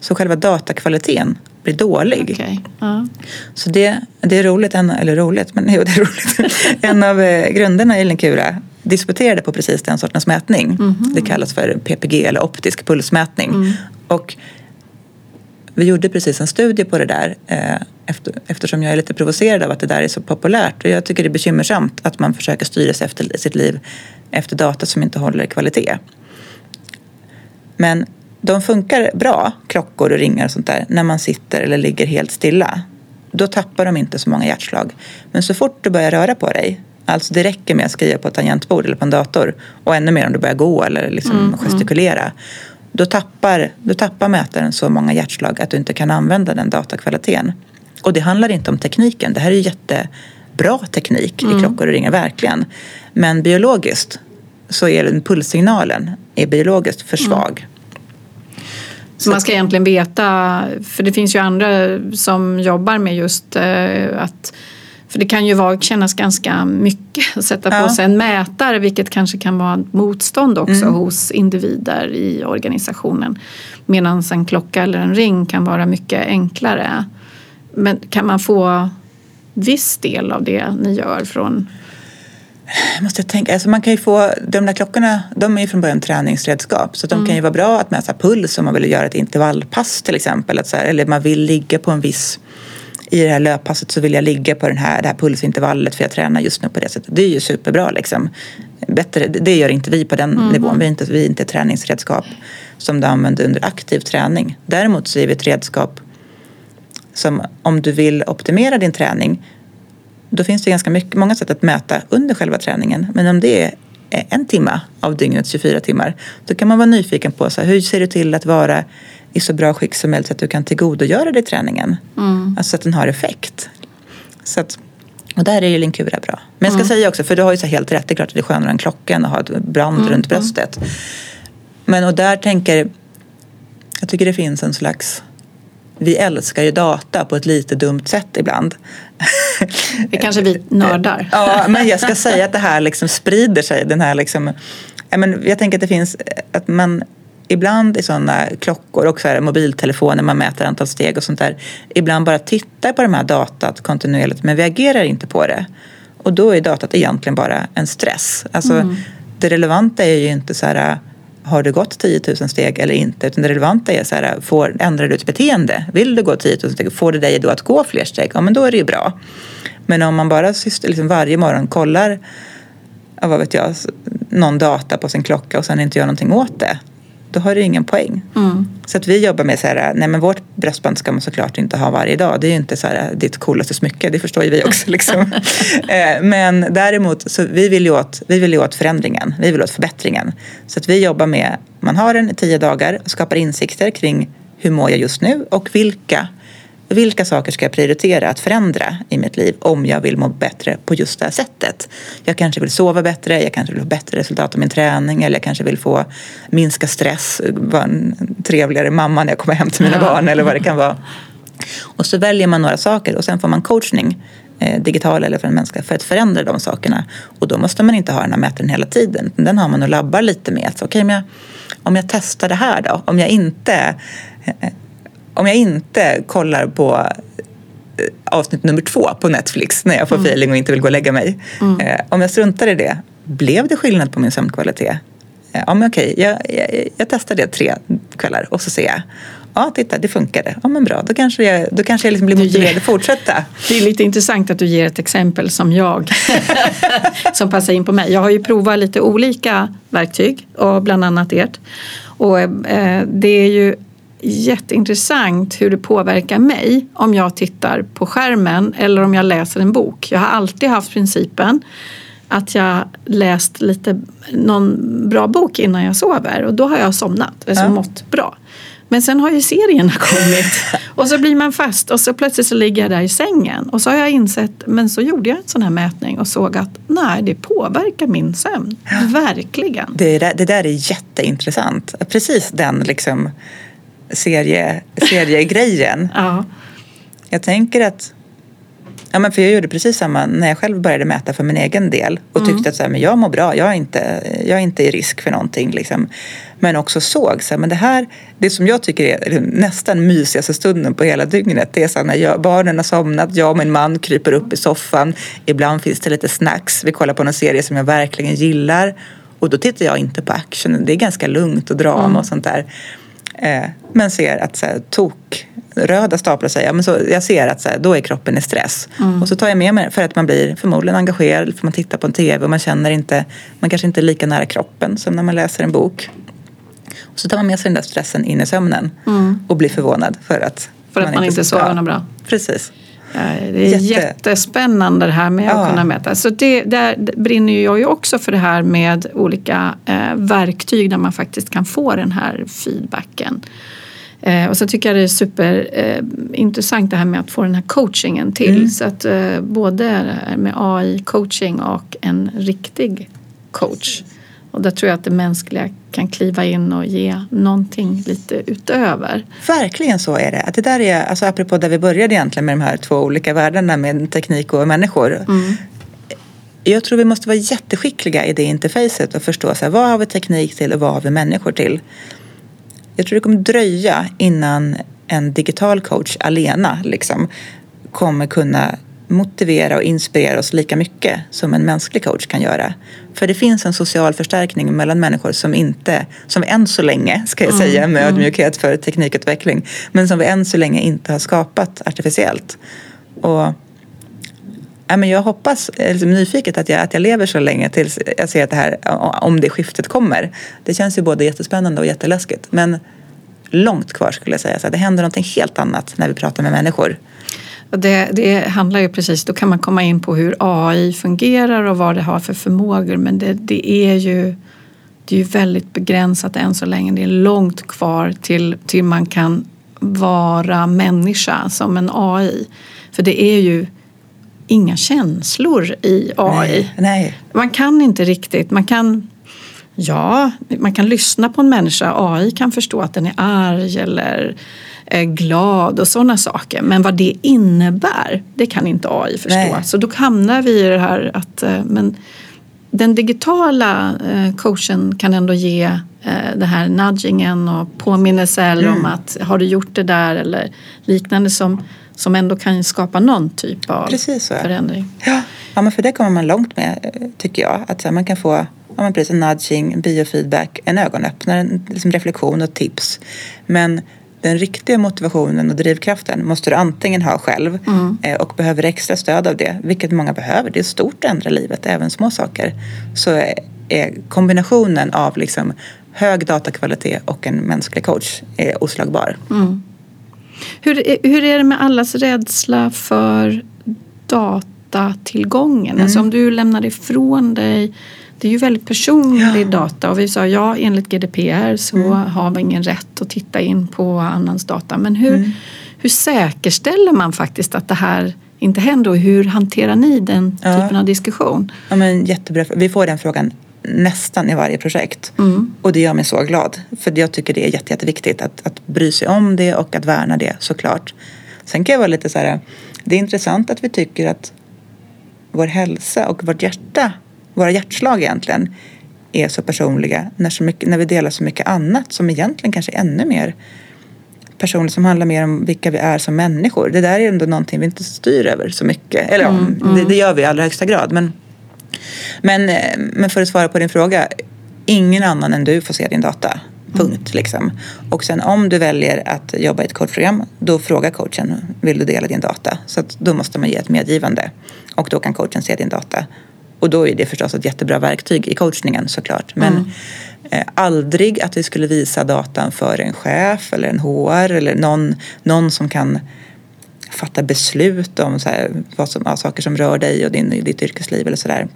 Så själva datakvaliteten blir dålig. Okay. Uh. Så det, det är roligt, en, eller roligt, men *laughs* jo det är roligt. en av eh, grunderna i Linkura disputerade på precis den sortens mätning. Mm -hmm. Det kallas för PPG eller optisk pulsmätning. Mm. Och vi gjorde precis en studie på det där eh, efter, eftersom jag är lite provocerad av att det där är så populärt. Och jag tycker det är bekymmersamt att man försöker styra sig efter sitt liv efter data som inte håller kvalitet. Men de funkar bra, klockor och ringar och sånt där, när man sitter eller ligger helt stilla. Då tappar de inte så många hjärtslag. Men så fort du börjar röra på dig, alltså det räcker med att skriva på ett tangentbord eller på en dator och ännu mer om du börjar gå eller liksom mm, mm. gestikulera. Då tappar, då tappar mätaren så många hjärtslag att du inte kan använda den datakvaliteten. Och det handlar inte om tekniken. Det här är jättebra teknik mm. i klockor och ringar, verkligen. Men biologiskt så är den pulssignalen är biologiskt för svag. Så man ska egentligen veta, för det finns ju andra som jobbar med just eh, att för det kan ju vara, kännas ganska mycket att sätta på ja. sig en mätare vilket kanske kan vara motstånd också mm. hos individer i organisationen. Medan en klocka eller en ring kan vara mycket enklare. Men kan man få viss del av det ni gör från jag måste tänka, alltså man kan ju få, de där klockorna de är ju från början träningsredskap så de mm. kan ju vara bra att mäta puls om man vill göra ett intervallpass till exempel. Att så här, eller man vill ligga på en viss i det här löppasset så vill jag ligga på den här, det här pulsintervallet för jag tränar just nu på det sättet. Det är ju superbra liksom. Bättre, det gör inte vi på den mm. nivån. Vi är, inte, vi är inte ett träningsredskap som du använder under aktiv träning. Däremot så är vi ett redskap som om du vill optimera din träning då finns det ganska mycket, många sätt att mäta under själva träningen. Men om det är en timme av dygnets 24 timmar då kan man vara nyfiken på så här, hur ser du till att vara i så bra skick som möjligt så att du kan tillgodogöra dig träningen. Mm. Alltså att den har effekt. Så att, och där är ju Linkura bra. Men jag ska mm. säga också, för du har ju så helt rätt, det är klart att det är skönare än klockan att ha ett brand mm. runt bröstet. Men och där tänker, jag tycker det finns en slags vi älskar ju data på ett lite dumt sätt ibland. Det kanske vi nördar. ja, men jag ska säga att det här liksom sprider sig. Den här liksom, jag, men, jag tänker att det finns, att man ibland i sådana klockor och så här, mobiltelefoner, man mäter antal steg och sånt där, ibland bara tittar på de här datat kontinuerligt men vi agerar inte på det. Och då är datat egentligen bara en stress. Alltså, mm. Det relevanta är ju inte så här har du gått 10 000 steg eller inte? Utan det relevanta är så här, får, ändrar du ditt beteende? Vill du gå 10 000 steg? Får det dig då att gå fler steg? Ja, men då är det ju bra. Men om man bara liksom varje morgon kollar, vad vet jag, någon data på sin klocka och sen inte gör någonting åt det då har du ingen poäng. Mm. Så att vi jobbar med så här, nej men vårt bröstband ska man såklart inte ha varje dag. Det är ju inte så här, ditt coolaste smycke, det förstår ju vi också. *laughs* Liksom. Eh, men däremot, så vi vill, ju åt, vi vill ju åt förändringen, vi vill åt förbättringen. Så att vi jobbar med, man har den i tio dagar och skapar insikter kring hur mår jag just nu och vilka vilka saker ska jag prioritera att förändra i mitt liv om jag vill må bättre på just det här sättet? Jag kanske vill sova bättre, jag kanske vill få bättre resultat av min träning eller jag kanske vill få minska stress, vara en trevligare mamma när jag kommer hem till mina barn eller vad det kan vara. Och så väljer man några saker och sen får man coachning eh, digital eller för en mänsklig för att förändra de sakerna. Och då måste man inte ha den här mätaren hela tiden. Den har man och labbar lite med. Så, okay, om, jag, om jag testar det här då? Om jag inte eh, om jag inte kollar på eh, avsnitt nummer två på Netflix när jag får mm. feeling och inte vill gå och lägga mig. Mm. Eh, om jag struntar i det, blev det skillnad på min sömnkvalitet? Eh, ja, men okej, jag, jag, jag testar det tre kvällar och så ser jag. Ja, titta, det funkade. Ja, men bra. Då kanske jag, då kanske jag liksom blir motiverad att fortsätta. Det är lite intressant att du ger ett exempel som jag, *laughs* som passar in på mig. Jag har ju provat lite olika verktyg och bland annat ert. Och eh, det är ju jätteintressant hur det påverkar mig om jag tittar på skärmen eller om jag läser en bok. Jag har alltid haft principen att jag läst lite någon bra bok innan jag sover och då har jag somnat, alltså ja. mått bra. Men sen har ju serierna *laughs* kommit och så blir man fast och så plötsligt så ligger jag där i sängen och så har jag insett, men så gjorde jag en sån här mätning och såg att nej, det påverkar min sömn. Ja. Verkligen. Det, det där är jätteintressant. Precis den liksom serie, seriegrejen. ja. Jag tänker att Ja, men för jag gjorde precis samma när jag själv började mäta för min egen del och tyckte mm. att så här, men jag mår bra, jag är, inte, jag är inte i risk för någonting. Liksom. Men också såg så här, men det här, det som jag tycker är nästan mysigaste stunden på hela dygnet, det är så här, när jag, barnen har somnat, jag och min man kryper upp i soffan, ibland finns det lite snacks, vi kollar på någon serie som jag verkligen gillar och då tittar jag inte på action, det är ganska lugnt och drama mm. och sånt där. Eh, men ser att så här, tok röda staplar sig, ja, men så, jag ser att så här, då är kroppen i stress. Mm. Och så tar jag med mig för att man blir förmodligen engagerad, för man tittar på en tv och man känner inte, man kanske inte är lika nära kroppen som när man läser en bok. Och så tar man med sig den där stressen in i sömnen mm. och blir förvånad för att för att man, inte sover bra. Precis. Det är Jätte... jättespännande det här med att ja. kunna mäta. Så det, där brinner jag ju också för det här med olika eh, verktyg där man faktiskt kan få den här feedbacken. Eh, och så tycker jag det är superintressant eh, det här med att få den här coachingen till. Mm. Så att både med AI-coaching och en riktig coach. Och där tror jag att det mänskliga kan kliva in och ge någonting lite utöver. Verkligen så är det. Att det där är, alltså apropå där vi började egentligen med de här två olika världarna med teknik och människor. Mm. Jag tror vi måste vara jätteskickliga i det interfacet och förstå så här, vad har vi teknik till och vad har vi människor till. Jag tror det kommer dröja innan en digital coach alena liksom, kommer kunna motivera och inspirera oss lika mycket som en mänsklig coach kan göra. För det finns en social förstärkning mellan människor som inte, som än så länge, ska jag säga med mm. ödmjukhet för teknikutveckling, men som vi än så länge inte har skapat artificiellt. Och ja, men jag hoppas, liksom nyfiket, att jag, att jag lever så länge tills jag ser att det här, om det skiftet kommer. Det känns ju både jättespännande och jätteläskigt. Men långt kvar skulle jag säga. Så det händer någonting helt annat när vi pratar med människor. Det, det, handlar ju precis, då kan man komma in på hur AI fungerar och vad det har för förmågor men det, det är ju det är ju väldigt begränsat än så länge. Det är långt kvar till, till man kan vara människa som en AI. För det är ju inga känslor i AI. Nej, nej. Man kan inte riktigt, man kan Ja, man kan lyssna på en människa. AI kan förstå att den är arg eller glad och sådana saker. Men vad det innebär, det kan inte AI förstå. Nej. Så då hamnar vi i det här att eh, men den digitala eh, coachen kan ändå ge eh, det här nudgingen och påminnelser mm. om att har du gjort det där eller liknande som, som ändå kan skapa någon typ av förändring. Ja. ja, men för det kommer man långt med tycker jag. Att man kan få ja, men precis, en nudging, biofeedback, en ögonöppnare, en liksom reflektion och tips. Men den riktiga motivationen och drivkraften måste du antingen ha själv mm. Eh, och behöver extra stöd av det, vilket många behöver. Det är stort att ändra livet, även små saker. Så är kombinationen av liksom hög datakvalitet och en mänsklig coach är oslagbar. Mm. Hur, hur är det med allas rädsla för datatillgången? Mm. Alltså om du lämnar ifrån dig det är ju väldigt personlig ja. data och vi sa ja enligt GDPR så mm. har vi ingen rätt att titta in på annans data. Men hur, mm. hur säkerställer man faktiskt att det här inte händer och hur hanterar ni den typen ja. av diskussion? Ja, men jättebra. Vi får den frågan nästan i varje projekt mm. och det gör mig så glad för jag tycker det är jätte, jätteviktigt att, att bry sig om det och att värna det såklart. Sen kan jag vara lite så här, det är intressant att vi tycker att vår hälsa och vårt hjärta våra hjärtslag egentligen är så personliga när, så mycket, när vi delar så mycket annat som egentligen kanske är ännu mer personligt som handlar mer om vilka vi är som människor. Det där är ändå någonting vi inte styr över så mycket. Eller mm, mm. Det, det, gör vi i allra högsta grad. Men, men, eh, men för att svara på din fråga. Ingen annan än du får se din data. Punkt. Mm. Liksom. Och sen om du väljer att jobba i ett coachprogram då frågar coachen vill du dela din data. Så då måste man ge ett medgivande. Och då kan coachen se din data och då är det förstås ett jättebra verktyg i coachningen såklart. Men mm. eh, aldrig att vi skulle visa datan för en chef eller en HR eller någon, någon som kan fatta beslut om så här, vad som, ja, saker som rör dig och din, ditt yrkesliv eller sådär.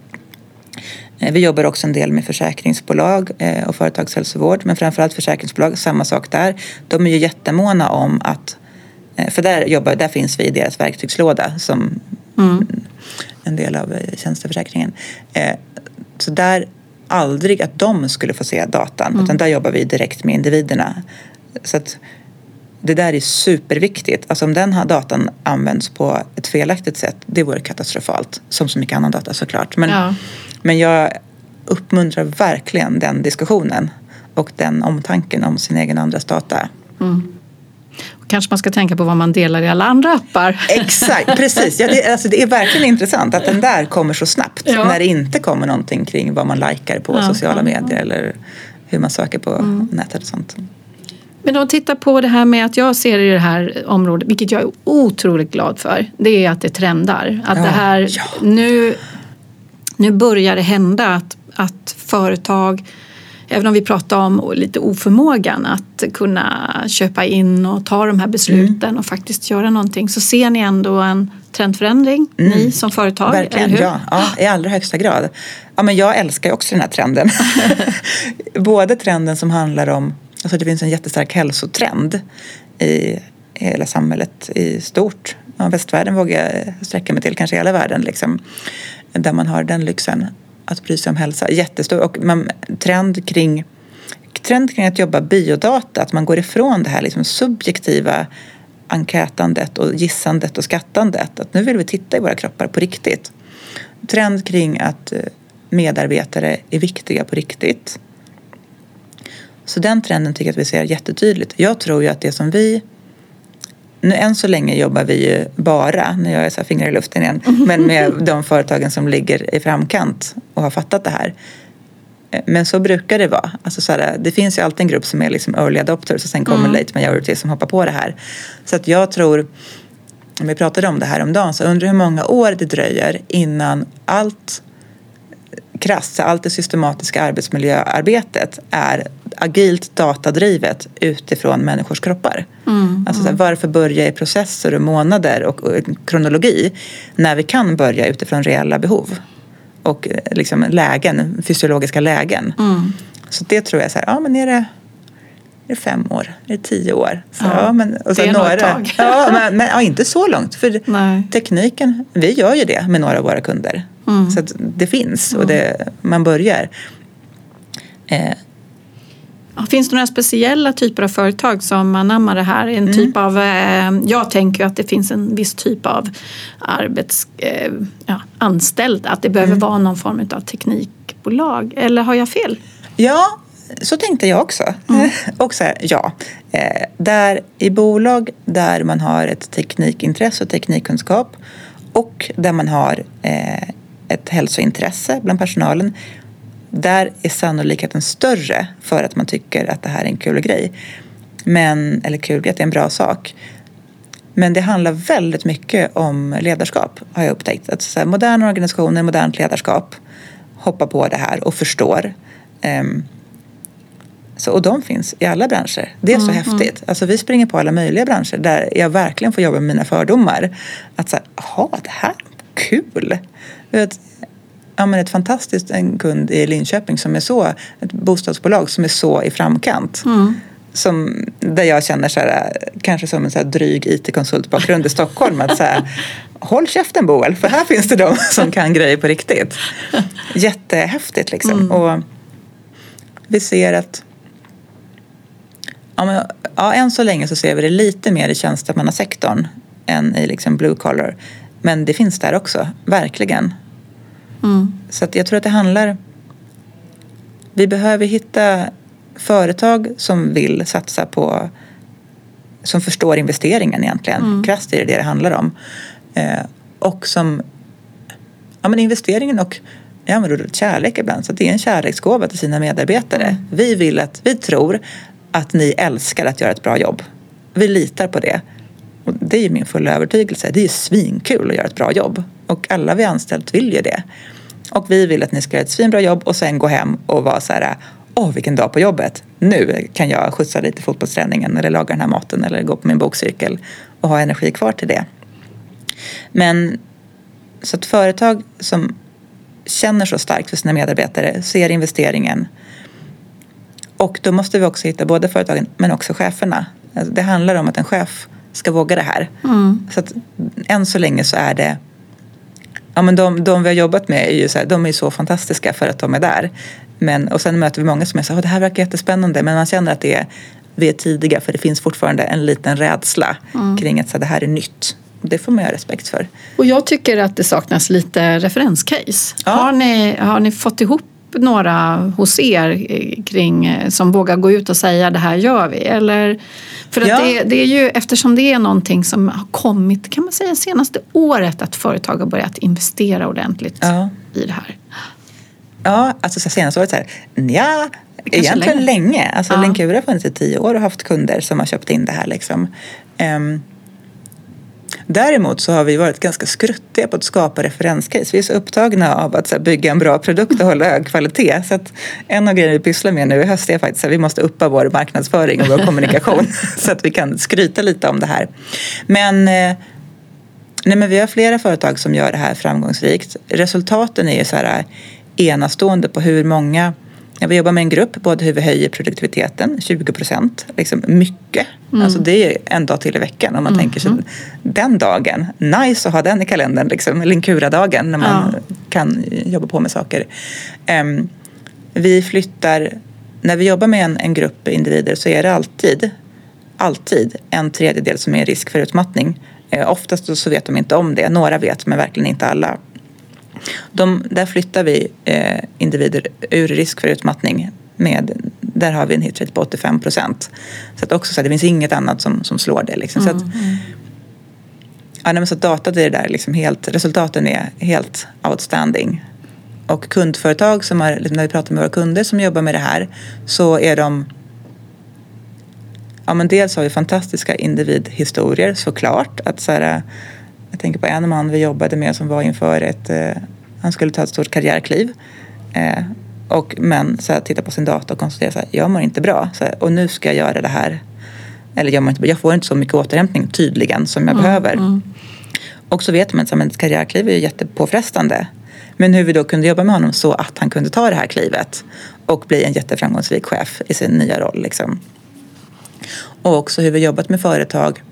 Eh, vi jobbar också en del med försäkringsbolag eh, och företagshälsovård men framförallt försäkringsbolag, samma sak där. De är ju jättemåna om att, eh, för där, jobbar, där finns vi i deras verktygslåda som mm. en del av tjänsteförsäkringen. Så där aldrig att de skulle få se datan mm. utan där jobbar vi direkt med individerna. Så att det där är superviktigt. Alltså om den här datan används på ett felaktigt sätt, det vore katastrofalt. Som så mycket annan data såklart. Men, ja. men jag uppmuntrar verkligen den diskussionen och den omtanken om sin egen andras data. Mm. Kanske man ska tänka på vad man delar i alla andra appar. Exakt, precis. Ja, det, alltså, det är verkligen intressant att den där kommer så snabbt. Ja. När det inte kommer någonting kring vad man likar på ja, sociala medier eller hur man söker på mm. nätet och sånt. Men om tittar på det här med att jag ser i det här området, vilket jag är otroligt glad för, det är att det trendar. Att det här, nu, nu börjar det hända att, att företag, även om vi pratar om lite oförmågan att kunna köpa in och ta de här besluten mm. och faktiskt göra någonting, så ser ni ändå en trendförändring, mm. ni som företag? Verkligen, ja, ja. I allra högsta grad. Ja, men jag älskar också den här trenden. *laughs* Både trenden som handlar om Alltså det finns en jättestark hälsotrend i hela samhället i stort. Ja, västvärlden vågar jag sträcka mig till, kanske hela världen. Liksom, där man har den lyxen att bry sig om hälsa. Jättestor. Och man, trend kring trend kring att jobba biodata, att man går ifrån det här liksom subjektiva enkätandet och gissandet och skattandet. Att nu vill vi titta i våra kroppar på riktigt. Trend kring att eh, medarbetare är viktiga på riktigt. Så den trenden tycker jag att vi ser jättetydligt. Jag tror ju att det som vi nu än så länge jobbar vi ju bara, när jag är så fingrar i luften igen, men med de företagen som ligger i framkant och har fattat det här. Men så brukar det vara. Alltså så här, det finns ju alltid en grupp som är liksom early adopters och sen kommer mm. late majority som hoppar på det här. Så att jag tror, om vi pratade om det här om dagen, så undrar hur många år det dröjer innan allt krasst, allt det systematiska arbetsmiljöarbetet är agilt datadrivet utifrån människors kroppar. Mm, alltså mm. varför börja i processer och månader och, och, kronologi när vi kan börja utifrån reella behov och eh, liksom lägen, fysiologiska lägen. Mm. Så det tror jag så här, ja men är det är det fem år? Är det tio år? Så, ja, ja, men, och så det är några, tag. ja, men, men ja, inte så långt. För Nej. tekniken, vi gör ju det med några av våra kunder. Mm. Så det finns och det, man börjar. Eh, Finns det några speciella typer av företag som anammar det här? En mm. typ av, eh, jag tänker att det finns en viss typ av arbets, eh, ja, anställd, att det behöver mm. vara någon form av teknikbolag. Eller har jag fel? Ja, så tänkte jag också. Mm. och så här, ja, eh, där i bolag där man har ett teknikintresse och teknikkunskap och där man har ett hälsointresse bland personalen där är sannolikheten större för att man tycker att det här är en kul grej. Men, eller kul grej, att det är en bra sak. Men det handlar väldigt mycket om ledarskap har jag upptäckt. Att så här, moderna organisationer, modernt ledarskap hoppar på det här och förstår. Um, så, och de finns i alla branscher. Det är så mm, häftigt. Mm. Alltså, vi springer på alla möjliga branscher där jag verkligen får jobba med mina fördomar. Att säga, jaha, det här, kul! Vet, ja, men ett fantastiskt en kund i Linköping som är så, ett bostadsbolag som är så i framkant. Mm. Som, där jag känner så här, kanske som en så här dryg IT-konsultbakgrund i Stockholm. Att så här, *laughs* håll käften Boel, för här finns det de *laughs* som kan grejer på riktigt. *laughs* Jättehäftigt liksom. Mm. Och vi ser att ja, men, ja, än så länge så ser vi det lite mer i tjänstemannasektorn än i liksom blue collar. Men det finns där också, verkligen. Mm. Så att jag tror att det handlar... Vi behöver hitta företag som vill satsa på... Som förstår investeringen egentligen. Mm. Krasst är det det det handlar om. Eh, och som... Ja men investeringen och jag använder ordet kärlek ibland. Så det är en kärleksgåva till sina medarbetare. Mm. Vi vill att, vi tror att ni älskar att göra ett bra jobb. Vi litar på det. Och det är min fulla övertygelse. Det är svinkul att göra ett bra jobb. Och alla vi anställt vill ju det. Och vi vill att ni ska göra ett svinbra jobb och sen gå hem och vara så här Åh, vilken dag på jobbet! Nu kan jag skjutsa dig till fotbollsträningen eller laga den här maten eller gå på min bokcirkel och ha energi kvar till det. Men så att företag som känner så starkt för sina medarbetare, ser investeringen. Och då måste vi också hitta både företagen men också cheferna. Alltså det handlar om att en chef ska våga det här. Mm. Så att än så länge så är det Ja, men de, de vi har jobbat med är ju så här, de är så fantastiska för att de är där. Men, och sen möter vi många som är så här, det här verkar jättespännande men man känner att det är, vi är tidiga för det finns fortfarande en liten rädsla mm. kring att så här, det här är nytt. Det får man ha respekt för. Och jag tycker att det saknas lite referenscase. Ja. Har, ni, har ni fått ihop några hos er kring, eh, som vågar gå ut och säga det här gör vi? Eller, för att ja. det, det, är ju, eftersom det är någonting som har kommit kan man säga senaste året att företag har börjat investera ordentligt ja. i det här. Ja, alltså så senaste året så här, ja, egentligen länge. länge. Alltså ja. Lenkura har funnits i tio år och haft kunder som har köpt in det här liksom. Um, Däremot så har vi varit ganska skruttiga på att skapa referenscase. Vi är så upptagna av att bygga en bra produkt och hålla hög kvalitet. Så att en av grejerna vi pysslar med nu i höst är faktiskt att vi måste uppa vår marknadsföring och vår *laughs* kommunikation så att vi kan skryta lite om det här. Men, eh, nej, men vi har flera företag som gör det här framgångsrikt. Resultaten är ju så här enastående på hur många vi jobbar med en grupp, både hur vi höjer produktiviteten, 20 procent, liksom mycket. Mm. Alltså det är en dag till i veckan om man mm. tänker sig den dagen. Nice att ha den i kalendern, liksom, Linkura-dagen när man ja. kan jobba på med saker. Um, vi flyttar, när vi jobbar med en, en grupp individer så är det alltid, alltid en tredjedel som är risk för utmattning. Uh, oftast så vet de inte om det, några vet men verkligen inte alla. De, där flyttar vi eh, individer ur risk för utmattning. Med, där har vi en hitrate på 85 procent. Så att också så att det finns inget annat som, som slår det. Liksom. Mm, så att, mm. ja, men så datat är det där liksom helt, resultaten är helt outstanding. Och kundföretag som har, liksom när vi pratar med våra kunder som jobbar med det här så är de Ja men dels har vi fantastiska individhistorier såklart. Att så här, jag tänker på en man vi jobbade med som var inför ett, eh, han skulle ta ett stort karriärkliv. Eh, och, men så här, titta på sin dator och konstatera att jag mår inte bra så här, och nu ska jag göra det här. Eller jag, mår inte, bra. jag får inte så mycket återhämtning tydligen som jag mm, behöver. Mm. Och så vet man att ett karriärkliv är jättepåfrestande. Men hur vi då kunde jobba med honom så att han kunde ta det här klivet och bli en jätteframgångsrik chef i sin nya roll. Liksom. Och också hur vi jobbat med företag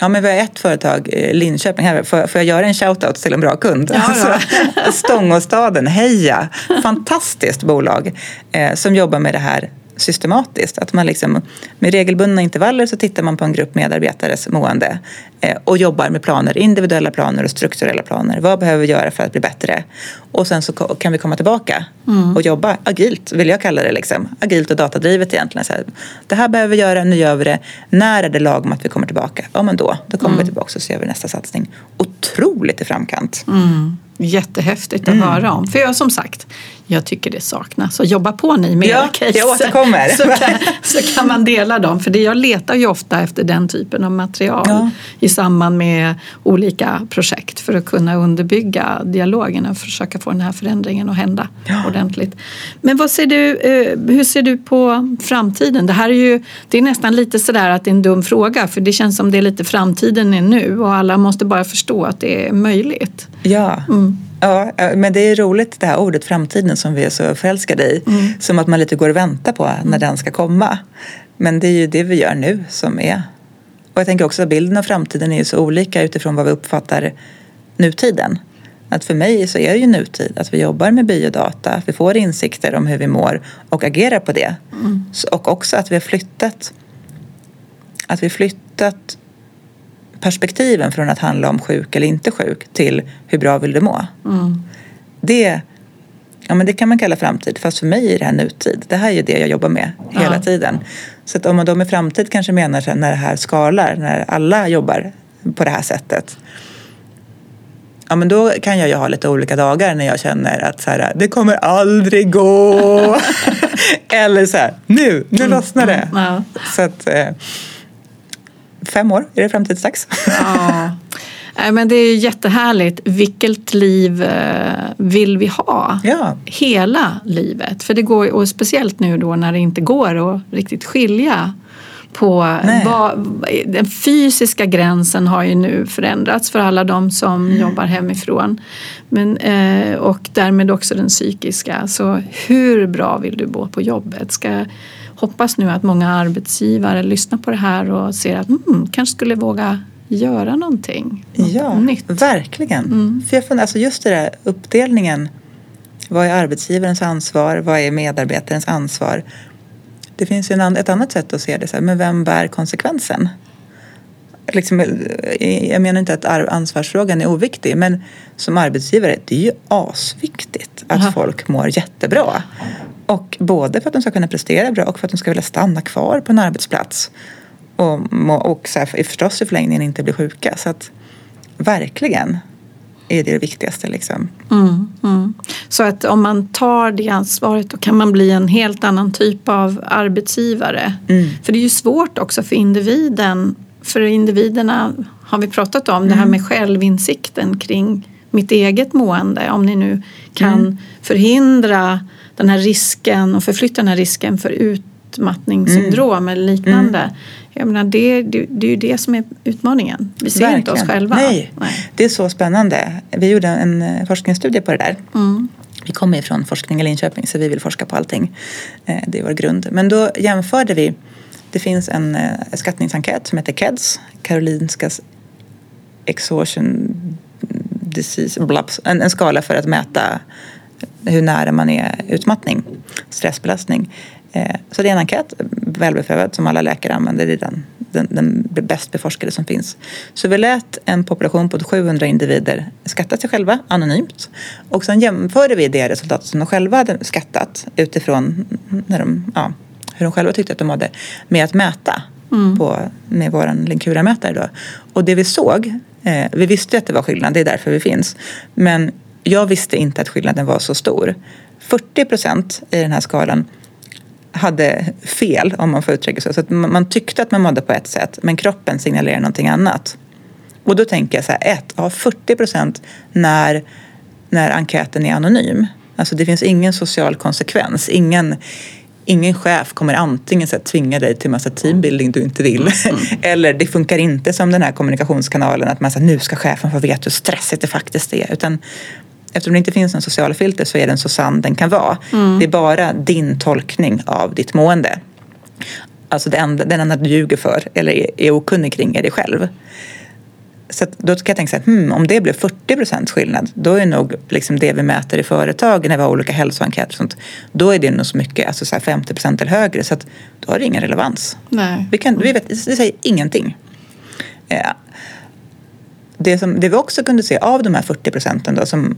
Ja, men vi har ett företag, Linköping. Här. Får, får jag göra en shoutout till en bra kund? Ja, alltså, Stångåstaden, Heja! Fantastiskt bolag eh, som jobbar med det här systematiskt. Att man liksom, med regelbundna intervaller så tittar man på en grupp medarbetares mående eh, och jobbar med planer, individuella planer och strukturella planer. Vad behöver vi göra för att bli bättre? Och sen så kan vi komma tillbaka mm. och jobba agilt, vill jag kalla det. Liksom. Agilt och datadrivet egentligen. Så här, det här behöver vi göra, nu gör vi det. När är det lagom att vi kommer tillbaka? Ja, men då. Då kommer mm. vi tillbaka och så gör vi nästa satsning. Otroligt i framkant. Mm. Jättehäftigt att mm. höra om. För jag som sagt, jag tycker det saknas. Och jobba på ni med ja, era case. Jag återkommer. Så kan, så kan man dela dem. För det, jag letar ju ofta efter den typen av material ja. i samband med olika projekt för att kunna underbygga dialogen och försöka få den här förändringen att hända ja. ordentligt. Men vad ser du, eh, hur ser du på framtiden? Det här är ju det är nästan lite sådär att det är en dum fråga för det känns som det är lite framtiden är nu och alla måste bara förstå att det är möjligt. Ja. Mm. Ja, men det är roligt det här ordet framtiden som vi är så förälskade i. Mm. Som att man lite går och väntar på när mm. den ska komma. Men det är ju det vi gör nu som är. Och jag tänker också att bilden av framtiden är ju så olika utifrån vad vi uppfattar nutiden. Att för mig så är det ju nutid att vi jobbar med biodata, att vi får insikter om hur vi mår och agerar på det. Mm. Och också att vi har flyttat att vi flyttat perspektiven från att handla om sjuk eller inte sjuk till hur bra vill du må? Mm. Det, ja, men det kan man kalla framtid, fast för mig är det här nutid. Det här är det jag jobbar med hela ja. tiden. Så att om man då med framtid kanske menar så när det här skalar, när alla jobbar på det här sättet. Ja men då kan jag ju ha lite olika dagar när jag känner att så här, det kommer aldrig gå. *laughs* Eller så här, nu, nu lossnar det. Mm, ja. Så att, eh, fem år är det framtidsdags. Ja. *laughs* Men det är jättehärligt. Vilket liv eh, vill vi ha? Ja. Hela livet. För det går, och speciellt nu då när det inte går att riktigt skilja på vad, den fysiska gränsen har ju nu förändrats för alla de som mm. jobbar hemifrån. Men, eh, och därmed också den psykiska. Så hur bra vill du bo på jobbet? Ska, hoppas nu att många arbetsgivare lyssnar på det här och ser att mm, kanske skulle våga göra någonting något ja, nytt. Verkligen. Mm. För jag funderar, alltså just det där uppdelningen. Vad är arbetsgivarens ansvar? Vad är medarbetarens ansvar? Det finns ju en, ett annat sätt att se det. Så här, men vem bär konsekvensen? Liksom, eh, jag menar inte att ansvarsfrågan är oviktig men som arbetsgivare det är ju asviktigt att Aha. folk mår jättebra. Och både för att de ska kunna prestera bra och för att de ska vilja stanna kvar på en arbetsplats. Och, och så här, förstås i förlängningen inte bli sjuka. Så att verkligen är det det viktigaste. Liksom. Mm, mm. Så att om man tar det ansvaret då kan man bli en helt annan typ av arbetsgivare. Mm. För det är ju svårt också för individen. För individerna har vi pratat om det här mm. med självinsikten kring mitt eget mående. Om ni nu kan mm. förhindra den här risken och förflytta den här risken för utmattningssyndrom mm. eller liknande jag menar, det, det, det är ju det som är utmaningen. Vi ser Verkligen. inte oss själva. Nej. Nej. det är så spännande. Vi gjorde en eh, forskningsstudie på det där. Mm. Vi kommer ifrån forskning i Linköping så vi vill forska på allting. Eh, det är vår grund. Men då jämförde vi. Det finns en eh, skattningsenkät som heter KEDS, Karolinskas Exhaustion Disease, en, en skala för att mäta hur nära man är utmattning, stressbelastning. Eh, så det är en enkät, välbeprövad, som alla läkare använder. Det är den, den, den bäst beforskade som finns. Så vi lät en population på 700 individer skatta sig själva anonymt. Och sen jämförde vi det resultat som de själva hade skattat utifrån när de, ja, hur de själva tyckte att de mådde med att mäta mm. på, med vår Linkura-mätare. Och det vi såg, eh, vi visste att det var skillnad, det är därför vi finns. Men jag visste inte att skillnaden var så stor. 40 procent i den här skalan hade fel, om man får uttrycka sig så. att man tyckte att man mådde på ett sätt, men kroppen signalerar någonting annat. Och då tänker jag så här, ett, ja, 40 procent när, när enkäten är anonym. Alltså det finns ingen social konsekvens. Ingen, ingen chef kommer antingen så här, tvinga dig till massa teambuilding du inte vill. Mm. *laughs* Eller det funkar inte som den här kommunikationskanalen att man säger nu ska chefen få veta hur stressigt det faktiskt är. Utan eftersom det inte finns en social filter så är den så sann den kan vara. Mm. Det är bara din tolkning av ditt mående. Alltså det enda, den enda du ljuger för eller är, okunnig kring är dig själv. Så då kan jag tänka så här, hmm, om det blir 40 procents skillnad, då är nog liksom det vi mäter i företag när vi har olika hälsoenkäter och sånt, då är det nog så mycket, alltså så 50 procent eller högre, så att då har det ingen relevans. Nej. Vi, kan, vi vet, det säger ingenting. Ja det, som, det vi också kunde se av de här 40 procenten då, som,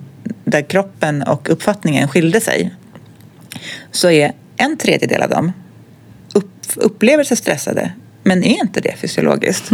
där kroppen och uppfattningen skilde sig så är en tredjedel av dem upp, upplever sig stressade men är inte det fysiologiskt?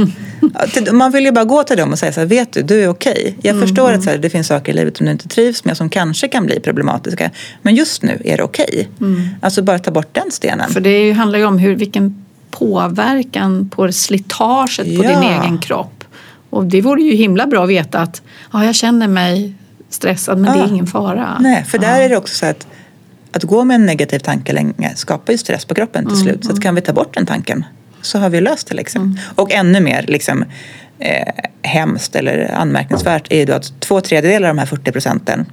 Man vill ju bara gå till dem och säga så här, vet du, du är okej. Okay. Jag mm, förstår att så här, det finns saker i livet som du inte trivs med som kanske kan bli problematiska. Men just nu är det okej. Okay. Mm. Alltså bara ta bort den stenen. För det handlar ju om hur, vilken påverkan på slitaget på ja. din egen kropp och det vore ju himla bra att veta att ja, jag känner mig stressad men ja. det är ingen fara. Nej, för där ja. är det också så att att gå med en negativ tanke länge skapar ju stress på kroppen till mm, slut. Så att mm. kan vi ta bort den tanken så har vi löst det. Liksom. Mm. Och ännu mer liksom, eh, hemskt eller anmärkningsvärt är ju då att två tredjedelar av de här 40 procenten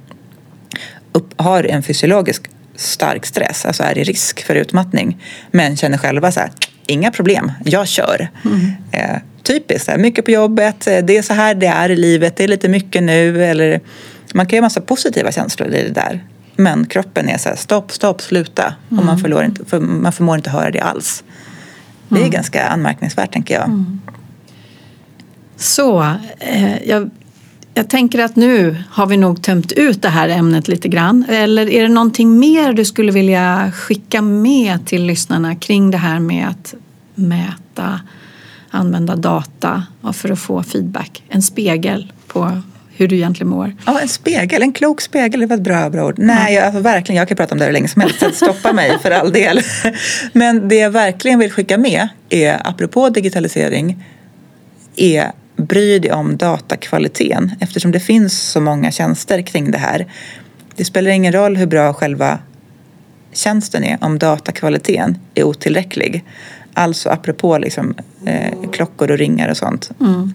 upp, har en fysiologisk stark stress, alltså är i risk för utmattning. Men känner själva så här, inga problem, jag kör. Mm. Eh, typiskt, här, mycket på jobbet, eh, det är så här det är i livet, det är lite mycket nu. Eller, man kan ju ha massa positiva känslor i det där. Men kroppen är så här, stopp, stopp, sluta. Mm. Och man, mm. förlorar inte, för, man förmår inte höra det alls. Det är mm. ganska anmärkningsvärt tänker jag. Mm. Så, eh, jag, jag tänker att nu har vi nog tömt ut det här ämnet lite grann. Eller är det någonting mer du skulle vilja skicka med till lyssnarna kring det här med att mäta använda data för att få feedback. En spegel på hur du egentligen mår. Ja, en spegel, en klok spegel, det var ett bra, bra ord. Nej, jag, alltså, verkligen, jag kan prata om det hur länge som helst, stoppa mig för all del. *laughs* Men det jag verkligen vill skicka med är, apropå digitalisering, är bry dig om datakvaliteten eftersom det finns så många tjänster kring det här. Det spelar ingen roll hur bra själva tjänsten är om datakvaliteten är otillräcklig. Alltså apropå liksom, eh, klockor och ringar och sånt. Mm.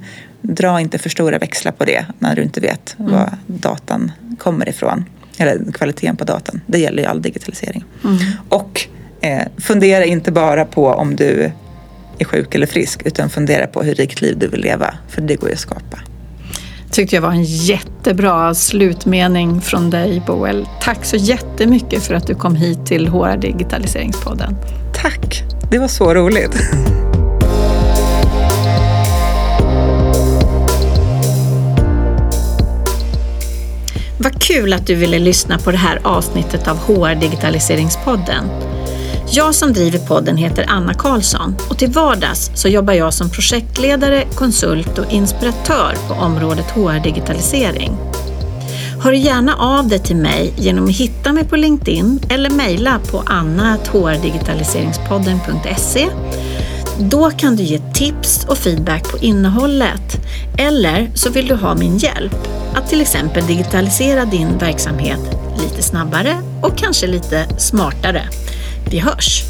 Dra inte för stora växlar på det när du inte vet Mm. var datan kommer ifrån. Eller kvaliteten på datan. Det gäller ju all digitalisering. Mm. Och eh, fundera inte bara på om du är sjuk eller frisk utan fundera på hur rikt liv du vill leva. För det går ju att skapa. tyckte jag var en jättebra slutmening från dig Boel. Tack så jättemycket för att du kom hit till HR Digitaliseringspodden. Tack! Det var så roligt. *laughs* Vad kul att du ville lyssna på det här avsnittet av HR Digitaliseringspodden. Jag som driver podden heter Anna Karlsson och till vardags så jobbar jag som projektledare, konsult och inspiratör på området HR Digitalisering. Hör gärna av dig till mig genom att hitta mig på LinkedIn eller mejla på anna.hrdigitaliseringspodden.se. Då kan du ge tips och feedback på innehållet. Eller så vill du ha min hjälp att till exempel digitalisera din verksamhet lite snabbare och kanske lite smartare. Vi hörs!